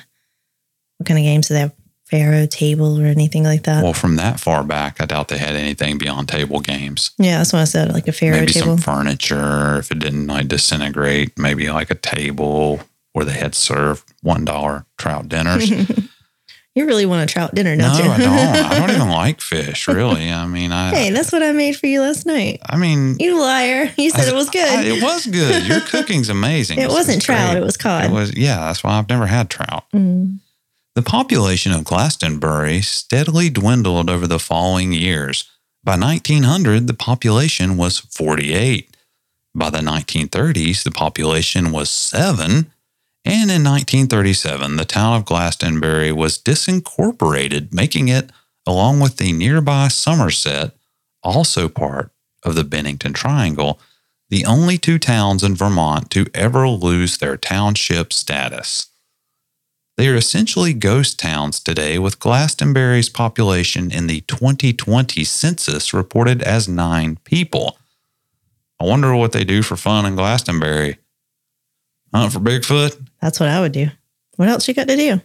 what kind of games do they have? faro table or anything like that? Well, from that far back, I doubt they had anything beyond table games. yeah, that's what I said. Like a faro maybe table. some furniture if it didn't like disintegrate. Maybe like a table where they had served one dollar trout dinners. (laughs) you really want a trout dinner, no, don't you? I don't. I don't even (laughs) like fish, really. I mean, I. hey, that's what I made for you last night. I mean, You liar! You said it was good. I- it was good. Your (laughs) cooking's amazing. it wasn't trout; great. it was cod. It was. Yeah, that's why I've never had trout. Mm. The population of Glastonbury steadily dwindled over the following years. By 1900, the population was 48. By the 1930s, the population was 7. And in 1937, the town of Glastonbury was disincorporated, making it, along with the nearby Somerset, also part of the Bennington Triangle, the only two towns in Vermont to ever lose their township status. They are essentially ghost towns today, with Glastonbury's population in the 2020 census reported as nine people. I wonder what they do for fun in Glastonbury. Hunt for Bigfoot? That's what I would do. What else you got to do?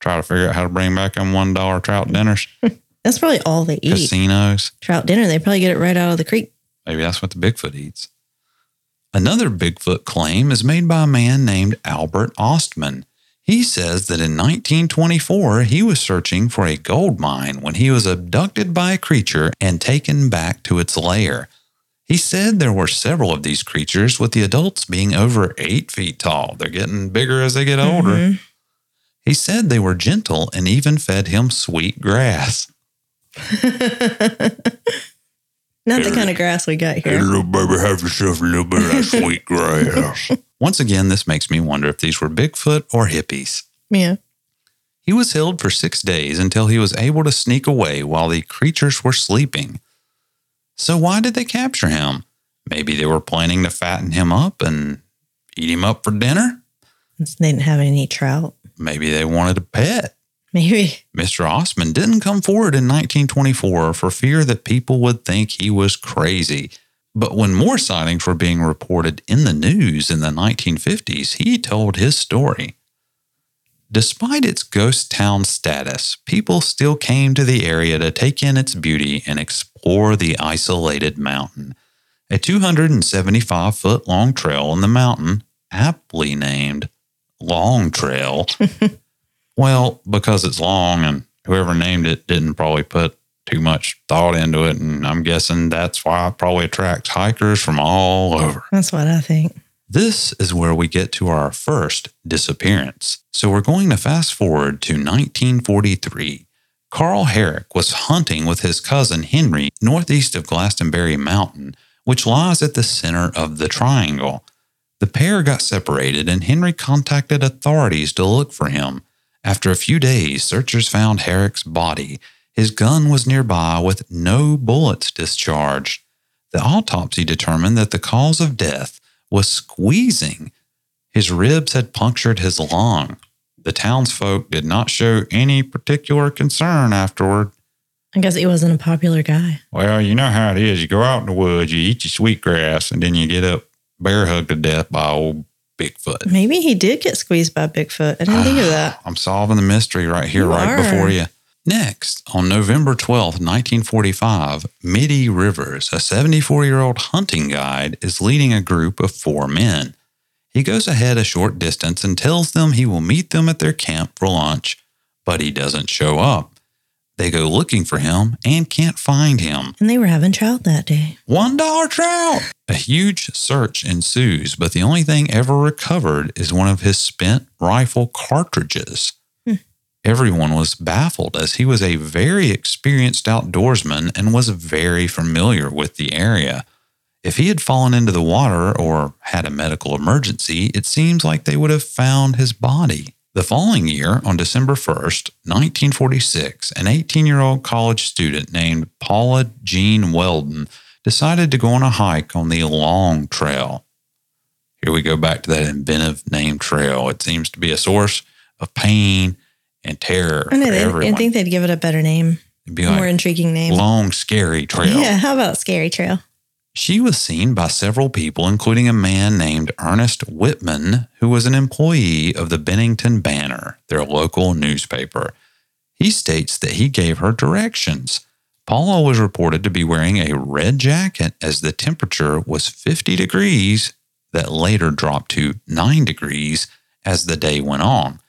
Try to figure out how to bring back them $1 trout dinners, (laughs) That's probably all they eat. casinos. Trout dinner. They probably get it right out of the creek. Maybe that's what the Bigfoot eats. Another Bigfoot claim is made by a man named Albert Ostman. He says that in 1924 he was searching for a gold mine when he was abducted by a creature and taken back to its lair. He said there were several of these creatures, with the adults being over eight feet tall. They're getting bigger as they get older. Mhm. He said they were gentle and even fed him sweet grass. (laughs) Not the kind of grass we got here. little baby, have yourself a little bit of that (laughs) sweet grass. Once again, this makes me wonder if these were Bigfoot or hippies. Yeah. He was held for six days until he was able to sneak away while the creatures were sleeping. So, why did they capture him? Maybe they were planning to fatten him up and eat him up for dinner? They didn't have any trout. Maybe they wanted a pet. Maybe. Mr. Ostman didn't come forward in 1924 for fear that people would think he was crazy. But when more sightings were being reported in the news in the 1950s, he told his story. Despite its ghost town status, people still came to the area to take in its beauty and explore the isolated mountain. A 275 foot long trail in the mountain, aptly named Long Trail, (laughs) well, because it's long and whoever named it didn't probably put too much thought into it. And I'm guessing that's why it probably attracts hikers from all over. That's what I think. This is where we get to our first disappearance. So we're going to fast forward to 1943. Carl Herrick was hunting with his cousin Henry northeast of Glastonbury Mountain, which lies at the center of the triangle. The pair got separated and Henry contacted authorities to look for him. After a few days, searchers found Herrick's body. His gun was nearby with no bullets discharged. The autopsy determined that the cause of death was squeezing. His ribs had punctured his lung. The townsfolk did not show any particular concern afterward. I guess he wasn't a popular guy. Well, you know how it is. You go out in the woods, you eat your sweet grass, and then you get up bear hugged to death by old Bigfoot. Maybe he did get squeezed by Bigfoot. I didn't think of that. (sighs) I'm solving the mystery right here, You right are. before you. Next, on November 12th, 1945, Middie Rivers, a 74 year old hunting guide, is leading a group of four men. He goes ahead a short distance and tells them he will meet them at their camp for lunch, but he doesn't show up. They go looking for him and can't find him. And they were having trout that day. One dollar trout. A huge search ensues, but the only thing ever recovered is one of his spent rifle cartridges. Everyone was baffled as he was a very experienced outdoorsman and was very familiar with the area. If he had fallen into the water or had a medical emergency, it seems like they would have found his body. The following year, on December 1st, 1946, an 18 year old college student named Paula Jean Welden decided to go on a hike on the Long Trail. Here we go back to that inventive name trail. It seems to be a source of pain and terror I they, everyone. I think they'd give it a better name, It'd be more like intriguing name. Long Scary Trail. Yeah, how about Scary Trail? She was seen by several people, including a man named Ernest Whitman, who was an employee of the Bennington Banner, their local newspaper. He states that he gave her directions. Paula was reported to be wearing a red jacket as the temperature was 50 degrees, that later dropped to 9 degrees as the day went on.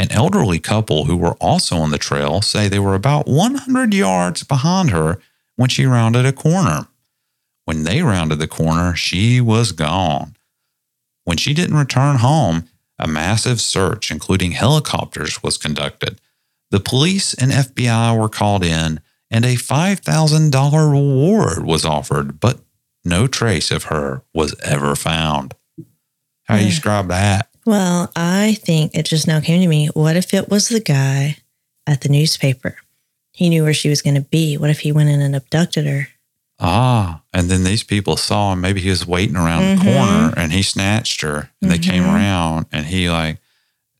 An elderly couple who were also on the trail say they were about 100 yards behind her when she rounded a corner. When they rounded the corner, she was gone. When she didn't return home, a massive search, including helicopters, was conducted. The police and FBI were called in, and a $5,000 reward was offered, but no trace of her was ever found. How do you describe that? Well, I think it just now came to me. What if it was the guy at the newspaper? He knew where she was going to be. What if he went in and abducted her? Ah, and then these people saw him. Maybe he was waiting around the Mhm. corner and he snatched her and they came Mhm. around and he like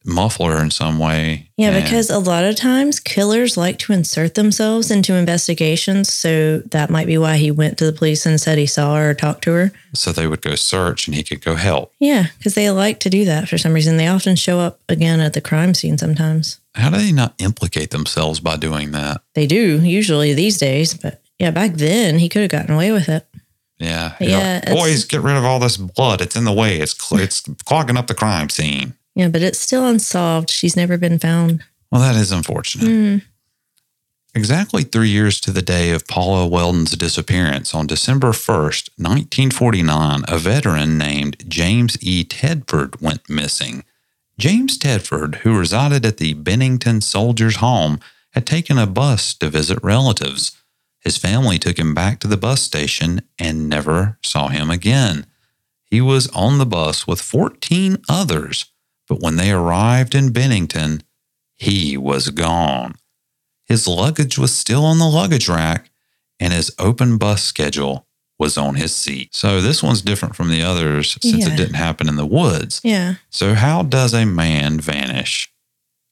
muffled her in some way. Yeah, and- because a lot of times killers like to insert themselves into investigations. So that might be why he went to the police and said he saw her or talked to her. so they would go search and he could go help. Yeah, because they like to do that for some reason. They often show up again at the crime scene sometimes. How do they not implicate themselves by doing that? They do usually these days, but yeah, back then he could have gotten away with it. Yeah. Yeah, know, Boys, get rid of all this blood. It's in the way. It's cl- it's clogging up the crime scene. Yeah, but it's still unsolved. She's never been found. Well, that is unfortunate. Mm. Exactly three years to the day of Paula Welden's disappearance, on December 1st, 1949, a veteran named James E. Tedford went missing. James Tedford, who resided at the Bennington Soldiers' Home, had taken a bus to visit relatives. His family took him back to the bus station and never saw him again. He was on the bus with 14 others, but when they arrived in Bennington, he was gone. His luggage was still on the luggage rack, and his open bus schedule was on his seat. So this one's different from the others since Yeah. it didn't happen in the woods. Yeah. So, how does a man vanish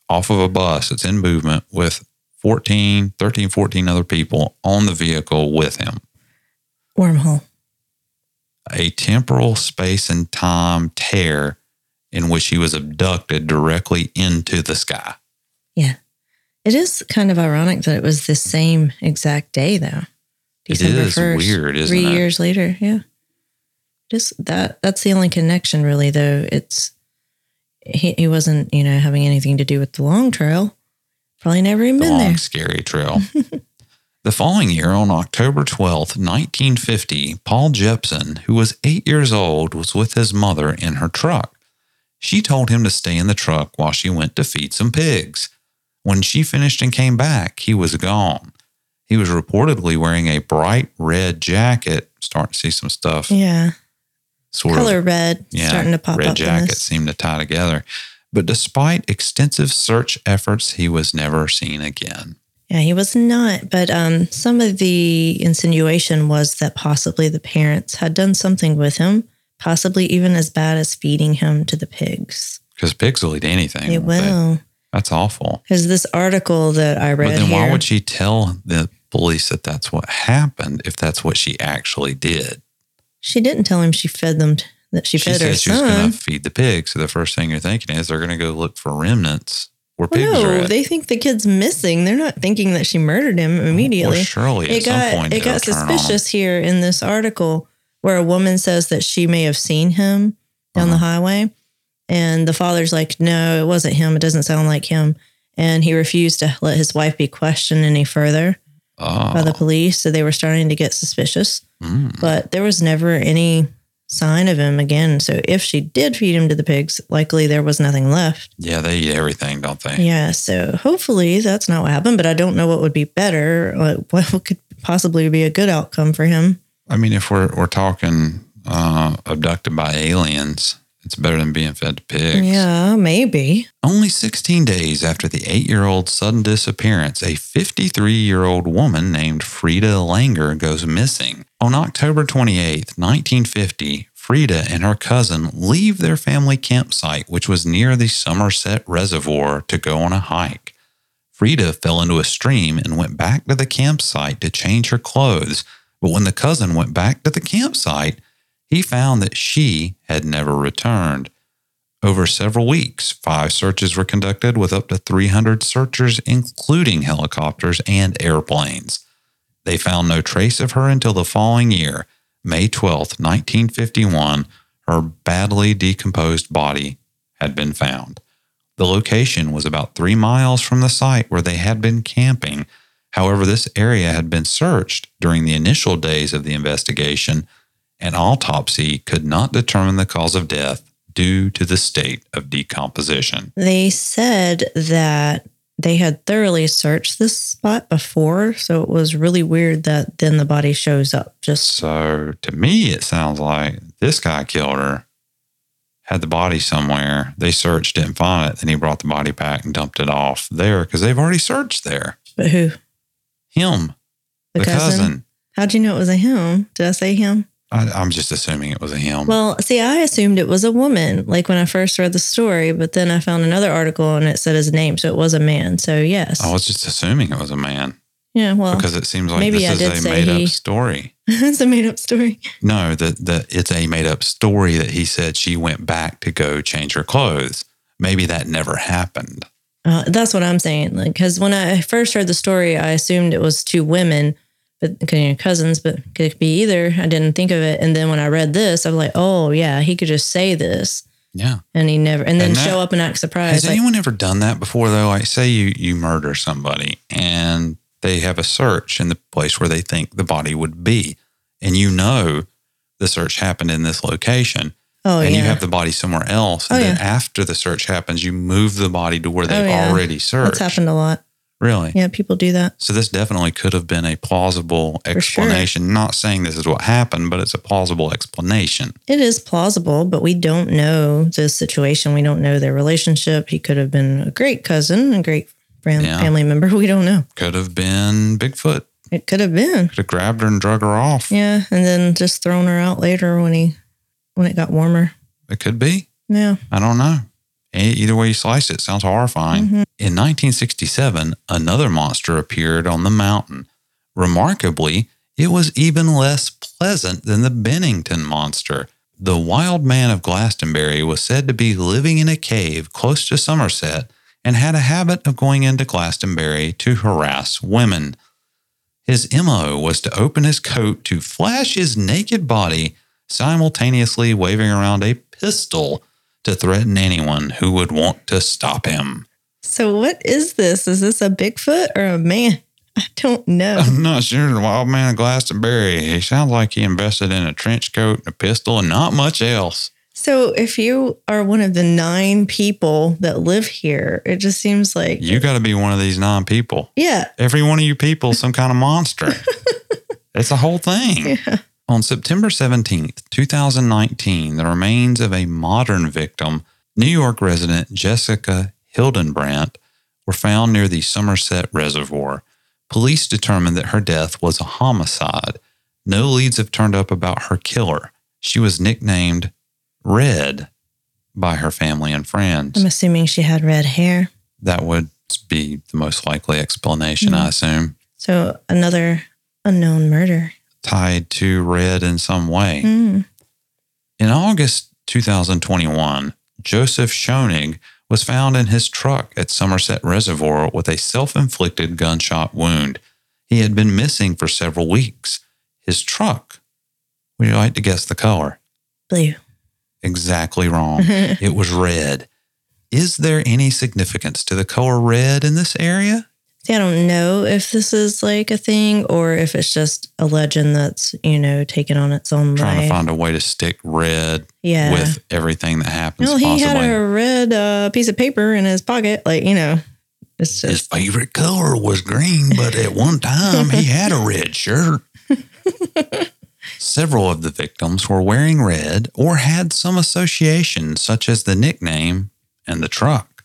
off of a bus that's in movement with 14, 13, 14 other people on the vehicle with him? Wormhole. A temporal space and time tear in which he was abducted directly into the sky. Yeah. It is kind of ironic that it was the same exact day, though. It is weird, isn't Three it? years later, yeah. Just that. That's the only connection, really. Though it's he, he wasn't, you know, having anything to do with the long trail. Probably never even the been long, there. scary trail. (laughs) the following year, on October 12th, 1950, Paul Jepson, who was eight years old, was with his mother in her truck. She told him to stay in the truck while she went to feed some pigs. When she finished and came back, he was gone. He was reportedly wearing a bright red jacket. Starting to see some stuff Yeah, sort color of red yeah, starting to pop red up. in jacket seemed to tie together. But despite extensive search efforts, he was never seen again. Yeah, he was not. But um, some of the insinuation was that possibly the parents had done something with him, possibly even as bad as feeding him to the pigs. Because pigs will eat anything. They won't they? That's awful. Because this article that I read But then here, why would she tell the police that that's what happened if that's what she actually did? she didn't tell him she fed them. T- that she, She fed her said she was going to feed the pigs. So the first thing you're thinking is they're going to go look for remnants where Well, pigs are no, at. they think the kid's missing. They're not thinking that she murdered him immediately. Well, surely at it some got point it got turn on 'em. suspicious here in this article where a woman says that she may have seen him down the Uh-huh. highway, and the father's like, "No, it wasn't him. It doesn't sound like him." And he refused to let his wife be questioned any further Oh, by the police, so they were starting to get suspicious. mm. But there was never any sign of him again. So if she did feed him to the pigs, likely there was nothing left. yeah, they eat everything, don't they? Yeah, so hopefully that's not what happened, but I don't know what would be better. Like, (laughs) what could possibly be a good outcome for him? I mean, if we're we're talking uh, abducted by aliens, it's better than being fed to pigs. Yeah, maybe. Only 16 days after the eight year old's sudden disappearance, a 53 year old woman named Frida Langer goes missing. On October 28, 1950, Frida and her cousin leave their family campsite, which was near the Somerset Reservoir, to go on a hike. Frida fell into a stream and went back to the campsite to change her clothes. But when the cousin went back to the campsite, he found that she had never returned. Over several weeks, five searches were conducted with up to 300 searchers, including helicopters and airplanes. They found no trace of her until the following year, May 12, 1951. Her badly decomposed body had been found. The location was about three miles from the site where they had been camping. However, this area had been searched during the initial days of the investigation an autopsy could not determine the cause of death due to the state of decomposition. They said that they had thoroughly searched this spot before, so it was really weird that then the body shows up. Just So to me, it sounds like this guy killed her, had the body somewhere. They searched, didn't find it. Then he brought the body back and dumped it off there because they've already searched there. but who? Him, The, the, cousin? cousin. How'd you know it was a him? Did I say him? I, I'm just assuming it was a him. Well, see, I assumed it was a woman, like when I first read the story, but then I found another article and it said his name, so it was a man. So yes, I was just assuming it was a man yeah. Well, because it seems like maybe I this did is a made he- up story. (laughs) it's a made-up story. No, that that it's a made up story that he said she went back to go change her clothes. Maybe that never happened. Uh, that's what I'm saying. Like, because when I first heard the story, I assumed it was two women, but you know, cousins, but could be either. I didn't think of it, and then when I read this, I was like, oh yeah, he could just say this, Yeah. and he never, and then And that- show up and act Has surprised. Like, anyone ever done that before though? Like say you you murder somebody and they have a search in the place where they think the body would be. And you know the search happened in this location. Oh and yeah, you have the body somewhere else. Oh, And then yeah. after the search happens, you move the body to where they've Oh, yeah. already searched. that's happened a lot. Really? Yeah, people do that. So this definitely could have been a plausible sure. explanation. Not saying this is what happened, but it's a plausible explanation. It is plausible, but we don't know the situation. We don't know their relationship. He could have been a great cousin, a great fam- Yeah. family member. (laughs) We don't know. Could have been Bigfoot. It could have been. Could have grabbed her and drug her off. Yeah, and then just thrown her out later when he when it got warmer. It could be. Yeah. I don't know. Either way you slice it, sounds horrifying. Mm-hmm. In 1967, another monster appeared on the mountain. Remarkably, it was even less pleasant than the Bennington monster. The wild man of Glastonbury was said to be living in a cave close to Somerset and had a habit of going into Glastonbury to harass women. His MO was to open his coat to flash his naked body, simultaneously waving around a pistol to threaten anyone who would want to stop him. So what is this? Is this a Bigfoot or a man? I don't know. I'm not sure. The wild man of Glastonbury. He sounds like he invested in a trench coat and a pistol and not much else. So if you are one of the nine people that live here, it just seems like You got to be one of these nine people. yeah. Every one of you people some kind of monster. (laughs) it's a whole thing. On September 17th, 2019, the remains of a modern victim, New York resident Jessica Hildenbrandt, were found near the Somerset Reservoir. Police determined that her death was a homicide. No leads have turned up about her killer. She was nicknamed Red by her family and friends. I'm assuming she had red hair. That would be the most likely explanation, I mm-hmm. assume, So another unknown murder. Tied to Red in some way. Mm. In August 2021, Joseph Schoening was found in his truck at Somerset Reservoir with a self inflicted gunshot wound. He had been missing for several weeks. His truck, would you like to guess the color? Blue. Exactly wrong. (laughs) it was red. Is there any significance to the color red in this area? See, I don't know if this is like a thing or if it's just a legend that's, you know, taken on its own Trying to find a way to stick red yeah. with everything that happens. Well, he possibly. had a red uh, piece of paper in his pocket. Like, you know, it's His favorite color was green, but at one time he had a red shirt. Several of the victims were wearing red or had some association, such as the nickname and the truck.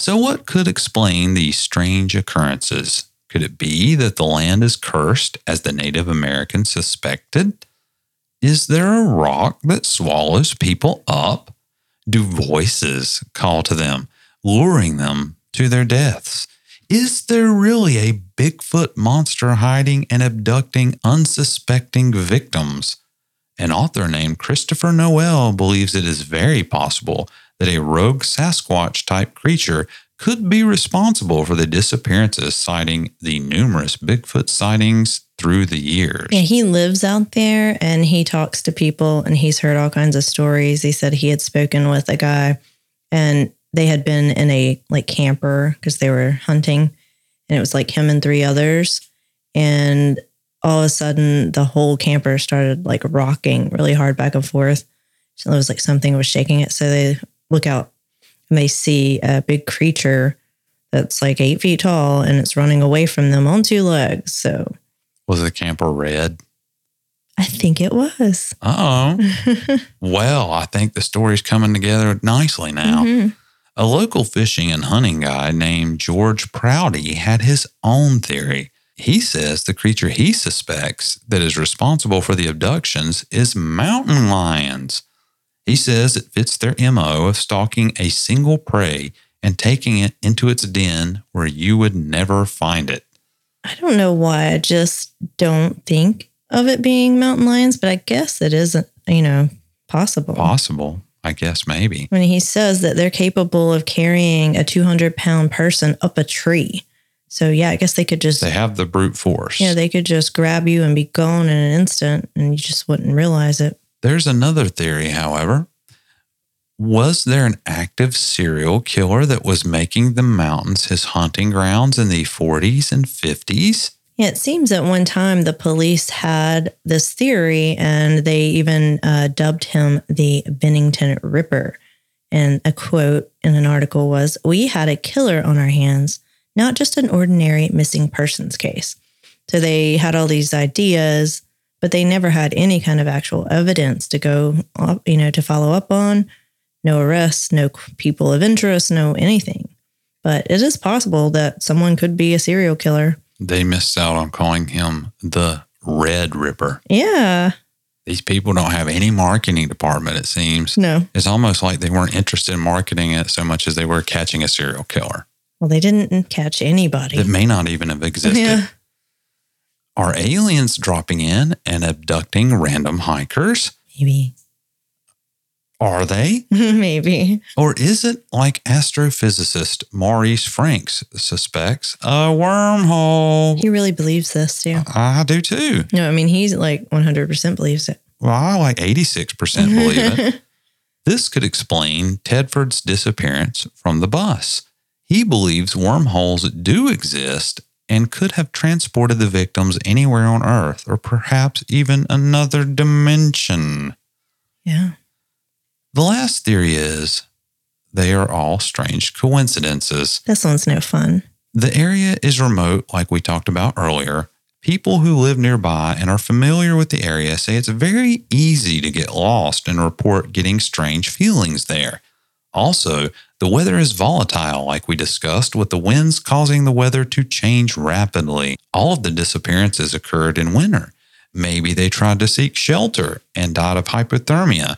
So, what could explain these strange occurrences? Could it be that the land is cursed, as the Native Americans suspected? Is there a rock that swallows people up? Do voices call to them, luring them to their deaths? Is there really a Bigfoot monster hiding and abducting unsuspecting victims? An author named Christopher Noel believes it is very possible that a rogue Sasquatch type creature could be responsible for the disappearances, citing the numerous Bigfoot sightings through the years. Yeah, he lives out there and he talks to people and he's heard all kinds of stories. He said he had spoken with a guy and they had been in a like camper because they were hunting and it was like him and three others. And all of a sudden the whole camper started like rocking really hard back and forth. So it was like something was shaking it. So they look out and they see a big creature that's like eight feet tall and it's running away from them on two legs. So Was the camper red? I think it was. Uh oh. (laughs) well, I think the story's coming together nicely now. Mhm. A local fishing and hunting guide named George Prouty had his own theory. He says the creature he suspects that is responsible for the abductions is mountain lions. He says it fits their MO of stalking a single prey and taking it into its den where you would never find it. I don't know why. I just don't think of it being mountain lions, but I guess it isn't, you know, possible. Possible, I guess, maybe. When he says that they're capable of carrying a 200 pound person up a tree. So, yeah, I guess they could just, They have the brute force. yeah, they could just grab you and be gone in an instant and you just wouldn't realize it. There's another theory, however. Was there an active serial killer that was making the mountains his hunting grounds in the 40s and 50s? It seems at one time the police had this theory and they even uh, dubbed him the Bennington Ripper. And a quote in an article was We had a killer on our hands, not just an ordinary missing persons case. So they had all these ideas, but they never had any kind of actual evidence to go, up, you know, to follow up on. No arrests, no people of interest, no anything. But it is possible that someone could be a serial killer. They missed out on calling him the Red Ripper. Yeah. These people don't have any marketing department, it seems. No. It's almost like they weren't interested in marketing it so much as they were catching a serial killer Well, they didn't catch anybody. that may not even have existed. Yeah. Are aliens dropping in and abducting random hikers? Maybe. Are they? (laughs) Maybe. Or is it like astrophysicist Maurice Franks suspects a wormhole? He really believes this too. I do too. No, I mean, he's like 100% believes it. Well, I like 86% believe it. (laughs) This could explain Tedford's disappearance from the bus. He believes wormholes do exist and could have transported the victims anywhere on Earth or perhaps even another dimension. Yeah. The last theory is they are all strange coincidences. This one's no fun. The area is remote, like we talked about earlier. People who live nearby and are familiar with the area say it's very easy to get lost and report getting strange feelings there. Also, the weather is volatile, like we discussed, with the winds causing the weather to change rapidly. All of the disappearances occurred in winter. Maybe they tried to seek shelter and died of hypothermia.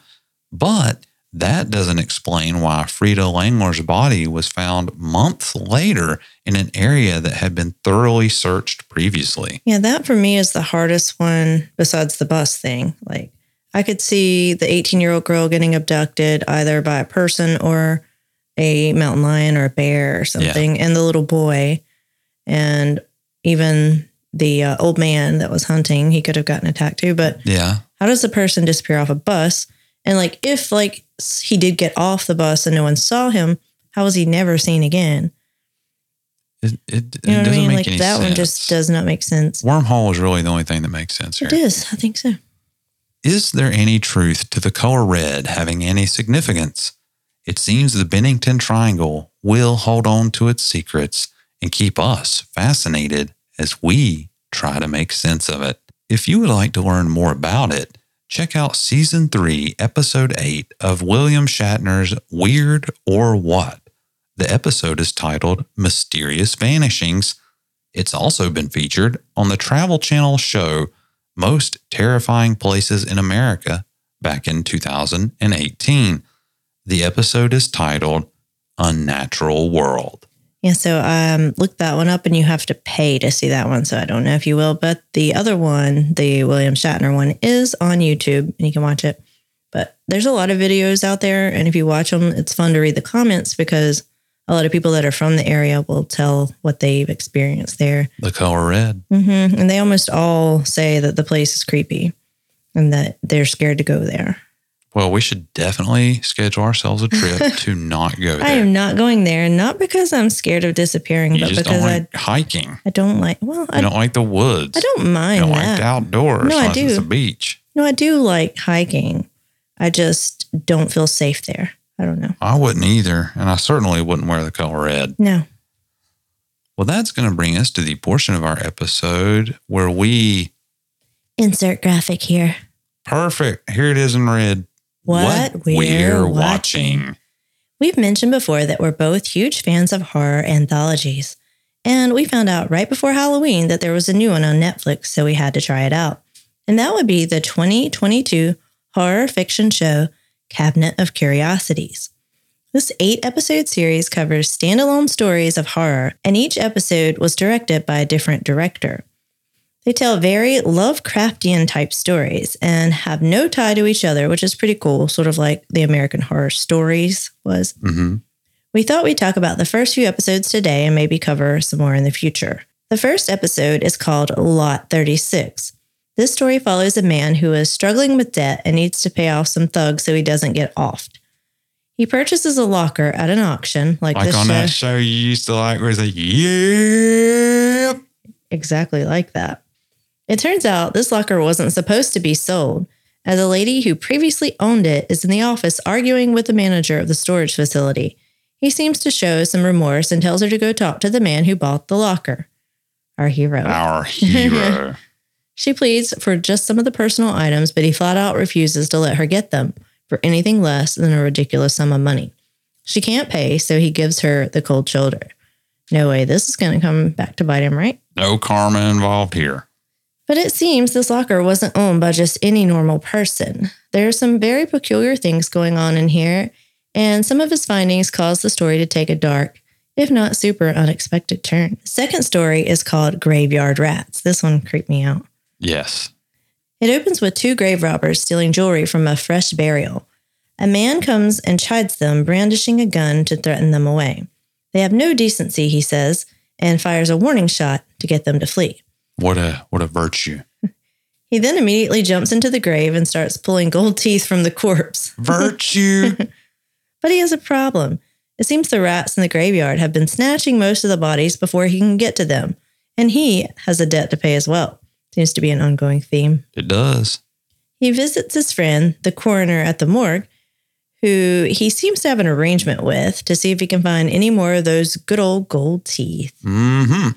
But that doesn't explain why Frida Langler's body was found months later in an area that had been thoroughly searched previously. Yeah, that for me is the hardest one besides the bus thing. Like, I could see the 18 year old girl getting abducted either by a person or a mountain lion or a bear or something, and the little boy, and even the uh, old man that was hunting, he could have gotten attacked too. But Yeah. how does the person disappear off a bus? And like, if like he did get off the bus and no one saw him, how was he never seen again? It, it, it You know what I doesn't mean? make Like any that sense. one just does not make sense. Wormhole is really the only thing that makes sense here. It is. I think so. Is there any truth to the color red having any significance? It seems the Bennington Triangle will hold on to its secrets and keep us fascinated as we try to make sense of it. If you would like to learn more about it, check out season three, episode eight of William Shatner's Weird or What. The episode is titled Mysterious Vanishings. It's also been featured on the Travel Channel show Most Terrifying Places in America back in 2018. The episode is titled Unnatural World. Yeah, so um, look that one up, and you have to pay to see that one. So I don't know if you will, but the other one, the William Shatner one, is on YouTube, and you can watch it. But there's a lot of videos out there, and if you watch them, it's fun to read the comments because a lot of people that are from the area will tell what they've experienced there. The color red. hmm And they almost all say that the place is creepy and that they're scared to go there. Well, we should definitely schedule ourselves a trip (laughs) to not go there. I am not going there, not because I'm scared of disappearing, you but just because don't I, like hiking. I don't like, well, I, don't like the woods. I don't mind don't that. like the outdoors. No, I unless It's do. a beach. No, I do like hiking. I just don't feel safe there. I don't know. I wouldn't either, and I certainly wouldn't wear the color red. No. Well, that's going to bring us to the portion of our episode where we Insert graphic here. perfect. Here it is in red. What, we're, watching. We've mentioned before that we're both huge fans of horror anthologies. And we found out right before Halloween that there was a new one on Netflix, so we had to try it out. And that would be the 2022 horror fiction show Cabinet of Curiosities. This eight episode series covers standalone stories of horror, and each episode was directed by a different director. They tell very Lovecraftian type stories and have no tie to each other, which is pretty cool, sort of like the American Horror Stories was. hmm We thought we'd talk about the first few episodes today and maybe cover some more in the future. The first episode is called Lot 36. This story follows a man who is struggling with debt and needs to pay off some thugs so he doesn't get offed. He purchases a locker at an auction, like, Like this on show, that show you used to like, where it's like, yeah. exactly like that. It turns out this locker wasn't supposed to be sold, as a lady who previously owned it is in the office arguing with the manager of the storage facility. He seems to show some remorse and tells her to go talk to the man who bought the locker. Our hero. Our (laughs) hero. She pleads for just some of the personal items, but he flat out refuses to let her get them for anything less than a ridiculous sum of money. She can't pay, so he gives her the cold shoulder. No way, this is going to come back to bite him, right? no karma involved here. But it seems this locker wasn't owned by just any normal person. There are some very peculiar things going on in here, and some of his findings cause the story to take a dark, if not super unexpected turn. Second story is called Graveyard Rats. This one creeped me out. Yes. It opens with two grave robbers stealing jewelry from a fresh burial. A man comes and chides them, brandishing a gun to threaten them away. They have no decency, he says, and fires a warning shot to get them to flee. What a what a virtue. (laughs) He then immediately jumps into the grave and starts pulling gold teeth from the corpse. (laughs) Virtue. (laughs) But he has a problem. It seems the rats in the graveyard have been snatching most of the bodies before he can get to them, and he has a debt to pay as well. Seems to be an ongoing theme. it does. He visits his friend, the coroner at the morgue, who he seems to have an arrangement with to see if he can find any more of those good old gold teeth. hmm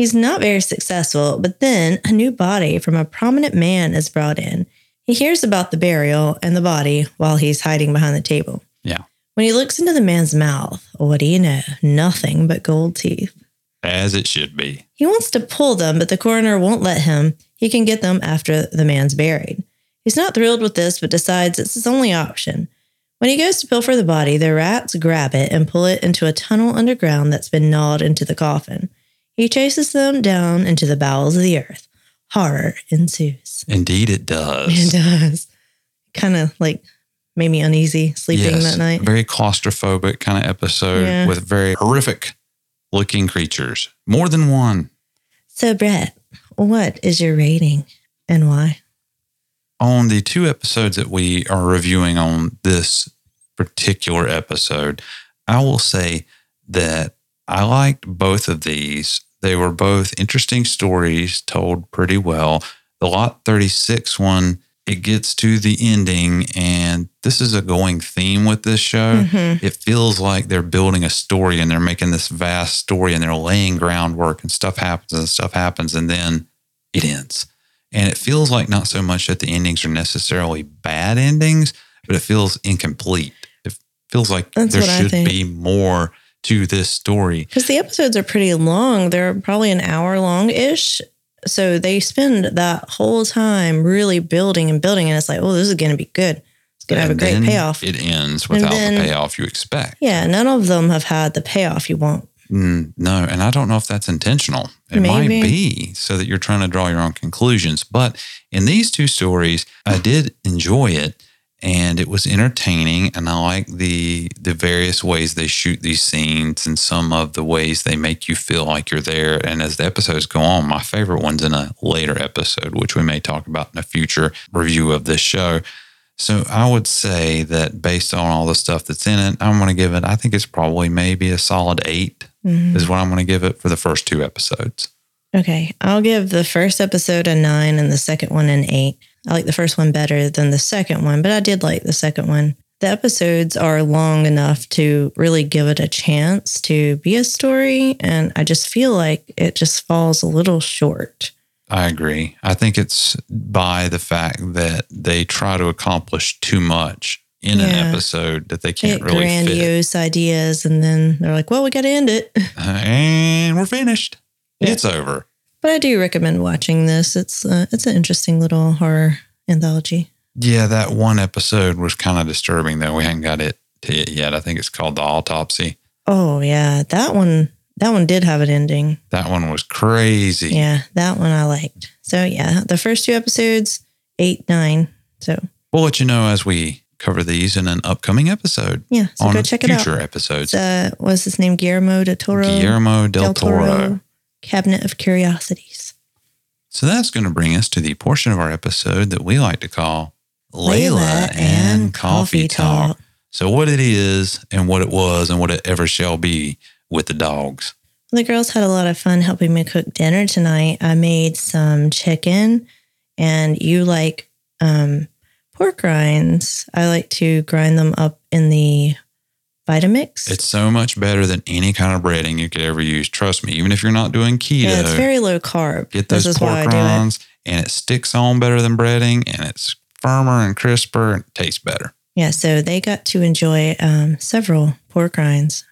He's not very successful, but then a new body from a prominent man is brought in. He hears about the burial and the body while he's hiding behind the table. Yeah. When he looks into the man's mouth, what do you know? Nothing but gold teeth. As it should be. He wants to pull them, but the coroner won't let him. He can get them after the man's buried. He's not thrilled with this, but decides it's his only option. When he goes to pilfer the body, the rats grab it and pull it into a tunnel underground that's been gnawed into the coffin. He chases them down into the bowels of the earth. Horror ensues. Indeed, it does. It does. Kind of like made me uneasy sleeping Yes, that night. Very claustrophobic kind of episode Yeah. with very horrific looking creatures. More than one. So, Brett, what is your rating and why? On the two episodes that we are reviewing on this particular episode, I will say that I liked both of these. They were both interesting stories told pretty well. The Lot 36 one, it gets to the ending, and this is a going theme with this show. Mhm. It feels like they're building a story and they're making this vast story and they're laying groundwork and stuff happens and stuff happens and then it ends. And it feels like not so much that the endings are necessarily bad endings, but it feels incomplete. It feels like That's there should be more to this story. Because the episodes are pretty long. They're probably an hour long ish. So they spend that whole time really building and building. And it's like, oh, this is going to be good. It's going to have a great payoff. It ends without then- the payoff you expect. yeah, none of them have had the payoff you want. Mm, no, and I don't know if that's intentional. It might be so that you're trying to draw your own conclusions. But in these two stories, I did enjoy it and it was entertaining and I like the the various ways they shoot these scenes and some of the ways they make you feel like you're there. And as the episodes go on, my favorite one's in a later episode, which we may talk about in a future review of this show. So I would say that based on all the stuff that's in it, I'm going to give it, I think it's probably maybe a solid eight Mhm. is what I'm going to give it for the first two episodes. Okay. I'll give the first episode a nine and the second one an eight. I like the first one better than the second one, but I did like the second one. The episodes are long enough to really give it a chance to be a story. And I just feel like it just falls a little short. I agree. I think it's by the fact that they try to accomplish too much in an episode that they can't really fit. grandiose ideas. And then they're like, well, we got to end it. (laughs) And we're finished. Yeah. It's over. But I do recommend watching this. It's uh, it's an interesting little horror anthology. Yeah, that one episode was kind of disturbing though. We haven't got it to it yet. I think it's called The Autopsy. Oh yeah, that one that one did have an ending. That one was crazy. Yeah, that one I liked. So yeah, the first two episodes, eight, nine. So We'll let you know as we cover these in an upcoming episode yeah, so go check it out. future episodes. Uh, what's his name? Guillermo del Toro. Guillermo del, Toro. Cabinet of Curiosities. So that's going to bring us to the portion of our episode that we like to call Layla, Layla and Coffee Talk. So, what it is and what it was and what it ever shall be with the dogs. The girls had a lot of fun helping me cook dinner tonight. I made some chicken, and you like um, pork rinds. I like to grind them up in the Vitamix. It's so much better than any kind of breading you could ever use. Trust me, even if you're not doing keto, yeah, it's very low carb. get those is why I pork do it. rinds and it sticks on better than breading and it's firmer and crisper and tastes better. Yeah, so they got to enjoy um, several pork rinds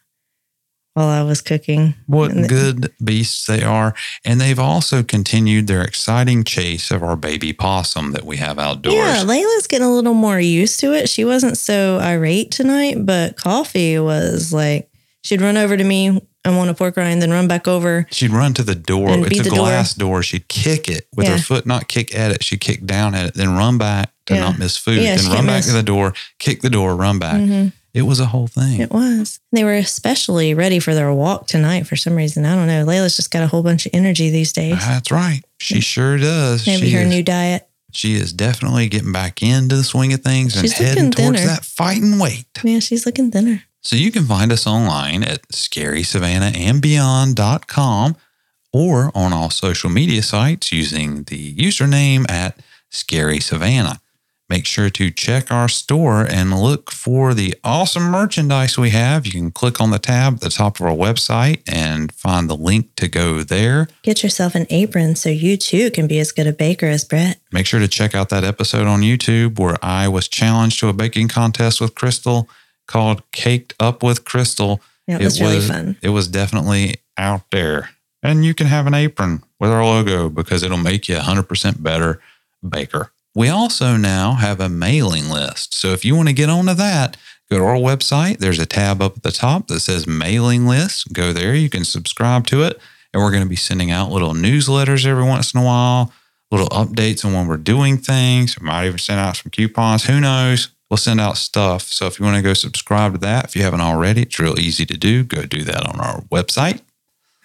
while I was cooking. What the- good beasts they are. And they've also continued their exciting chase of our baby possum that we have outdoors. Yeah, Layla's getting a little more used to it. She wasn't so irate tonight, but Coffee was like, she'd run over to me and want a pork rind, then run back over. She'd run to the door. It's a the door. glass door. She'd kick it with Yeah. her foot, not kick at it. She'd kick down at it, then run back to Yeah. not miss food, Yeah, then run back miss. to the door, kick the door, run back. Mhm. It was a whole thing. It was. They were especially ready for their walk tonight for some reason. I don't know. Layla's just got a whole bunch of energy these days. That's right. She sure does. Maybe she her is, new diet. she is definitely getting back into the swing of things and She's heading looking towards thinner. that fighting weight. Yeah, she's looking thinner. So you can find us online at scarysavannahandbeyond.com or on all social media sites using the username at Scary Savannah. Make sure to check our store and look for the awesome merchandise we have. You can click on the tab at the top of our website and find the link to go there. Get yourself an apron so you too can be as good a baker as Brett. Make sure to check out that episode on YouTube where I was challenged to a baking contest with Crystal called Caked Up with Crystal. It was really fun. It was definitely out there. And you can have an apron with our logo because it'll make you a 100% better baker. We also now have a mailing list. So if you want to get onto that, go to our website. There's a tab up at the top that says mailing list. Go there. You can subscribe to it. And we're going to be sending out little newsletters every once in a while, little updates on when we're doing things. We might even send out some coupons. Who knows? We'll send out stuff. So if you want to go subscribe to that, if you haven't already, it's real easy to do. Go do that on our website.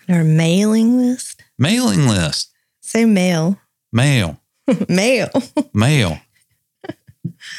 Our mailing list. Mailing list. Say mail. Mail. (laughs) mail. Mail.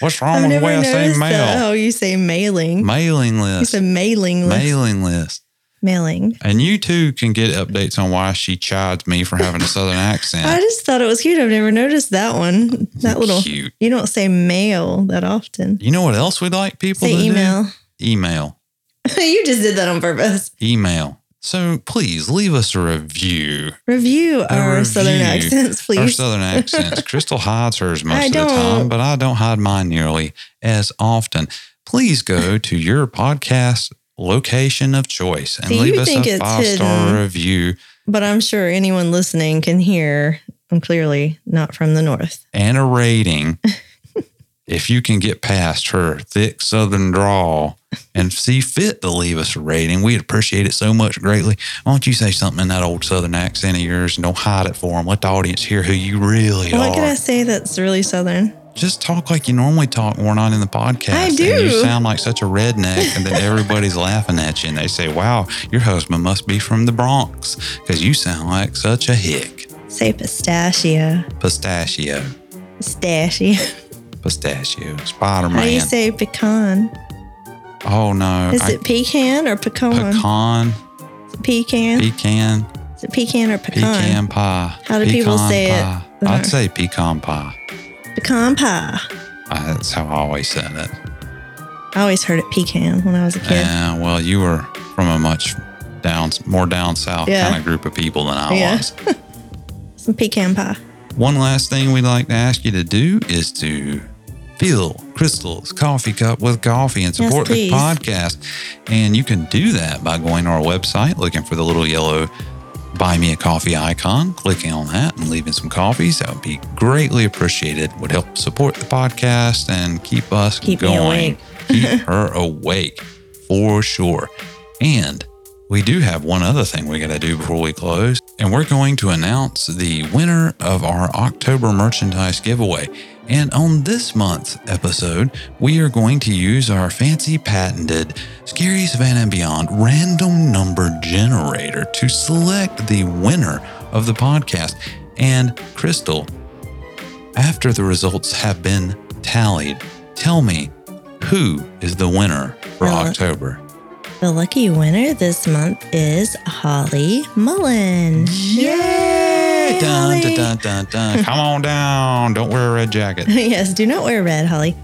What's wrong I've with the way I say mail? that. Oh, you say mailing. Mailing You list. said mailing list. Mailing list. Mailing. And you too can get updates on why she chides me for having a southern (laughs) accent. I just thought it was cute. I've never noticed that one. That little. cute. You don't say mail that often. You know what else we'd like people Say to email. do? Email. (laughs) you just did that on purpose. Email. So please leave us a review. Review our southern review. accents, Our please. southern accents. (laughs) Crystal hides hers most of the time, but I don't hide mine nearly as often. Please go (laughs) to your podcast location of choice and See, leave us think a it's five star review but I'm sure anyone listening can hear. I'm clearly not from the north. and a rating. (laughs) if you can get past her thick southern drawl and see fit to leave us a rating, we'd appreciate it so much greatly. Why don't you say something in that old southern accent of yours and don't hide it for them? Let the audience hear who you really What are. What can I say that's really southern? Just talk like you normally talk when we're not in the podcast. I do. you sound like such a redneck, and then everybody's (laughs) laughing at you, and they say, "Wow, your husband must be from the Bronx because you sound like such a hick." Say pistachio. Pistachio, Pistachio. pistachio, Spider How do you Man. say pecan? Oh no, Is I- it pecan or pecan? pecan, Is it pecan? pecan, Is it pecan or pecan? pecan pie. How do people Pecan say it? pie. Uh-huh. I'd say pecan pie. Pecan pie. Uh, That's how I always said it. I always heard it pecan when I was a kid. Yeah, well, you were from a much down, more down south Yeah. kind of group of people than I Yeah. was. (laughs) Some pecan pie. One last thing we'd like to ask you to do is to fill Crystal's coffee cup with coffee and Yes, support the podcast. And you can do that by going to our website, looking for the little yellow buy me a coffee icon, clicking on that and leaving some coffees. That would be greatly appreciated. Would help support the podcast and keep us Keep going. (laughs) keep her awake for sure. And we do have one other thing we got to do before we close, and we're going to announce the winner of our October merchandise giveaway. And on this month's episode, we are going to use our fancy patented Scary Savannah and Beyond random number generator to select the winner of the podcast. And Crystal, after the results have been tallied, tell me who is the winner for October? The lucky winner this month is Holly Mullen. Yay! Dun, Holly. dun, dun, dun, dun. (laughs) Come on down. Don't wear a red jacket. (laughs) yes, do not wear red, Holly.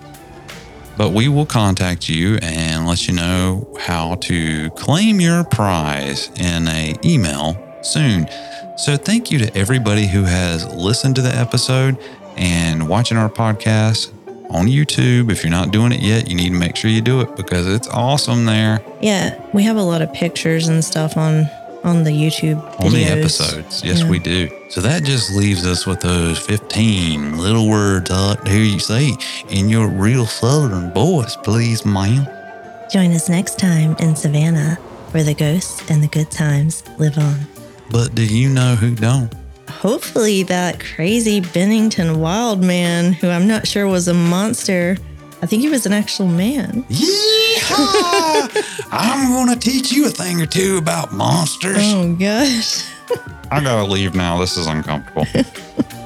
But we will contact you and let you know how to claim your prize in a email soon. So thank you to everybody who has listened to the episode and watching our podcast on YouTube. If you're not doing it yet, you need to make sure you do it because it's awesome there Yeah, we have a lot of pictures and stuff on on the YouTube on the episodes. Yes, Yeah. we do. So that just leaves us with those 15 little words I like to hear you say in your real southern voice, please, ma'am. Join us next time in Savannah, where the ghosts and the good times live on. But do you know who don't? Hopefully, that crazy Bennington wild man, who I'm not sure was a monster, I think he was an actual man. Yeehaw! (laughs) I'm going to teach you a thing or two about monsters. Oh gosh. (laughs) I gotta leave now. This is uncomfortable. (laughs)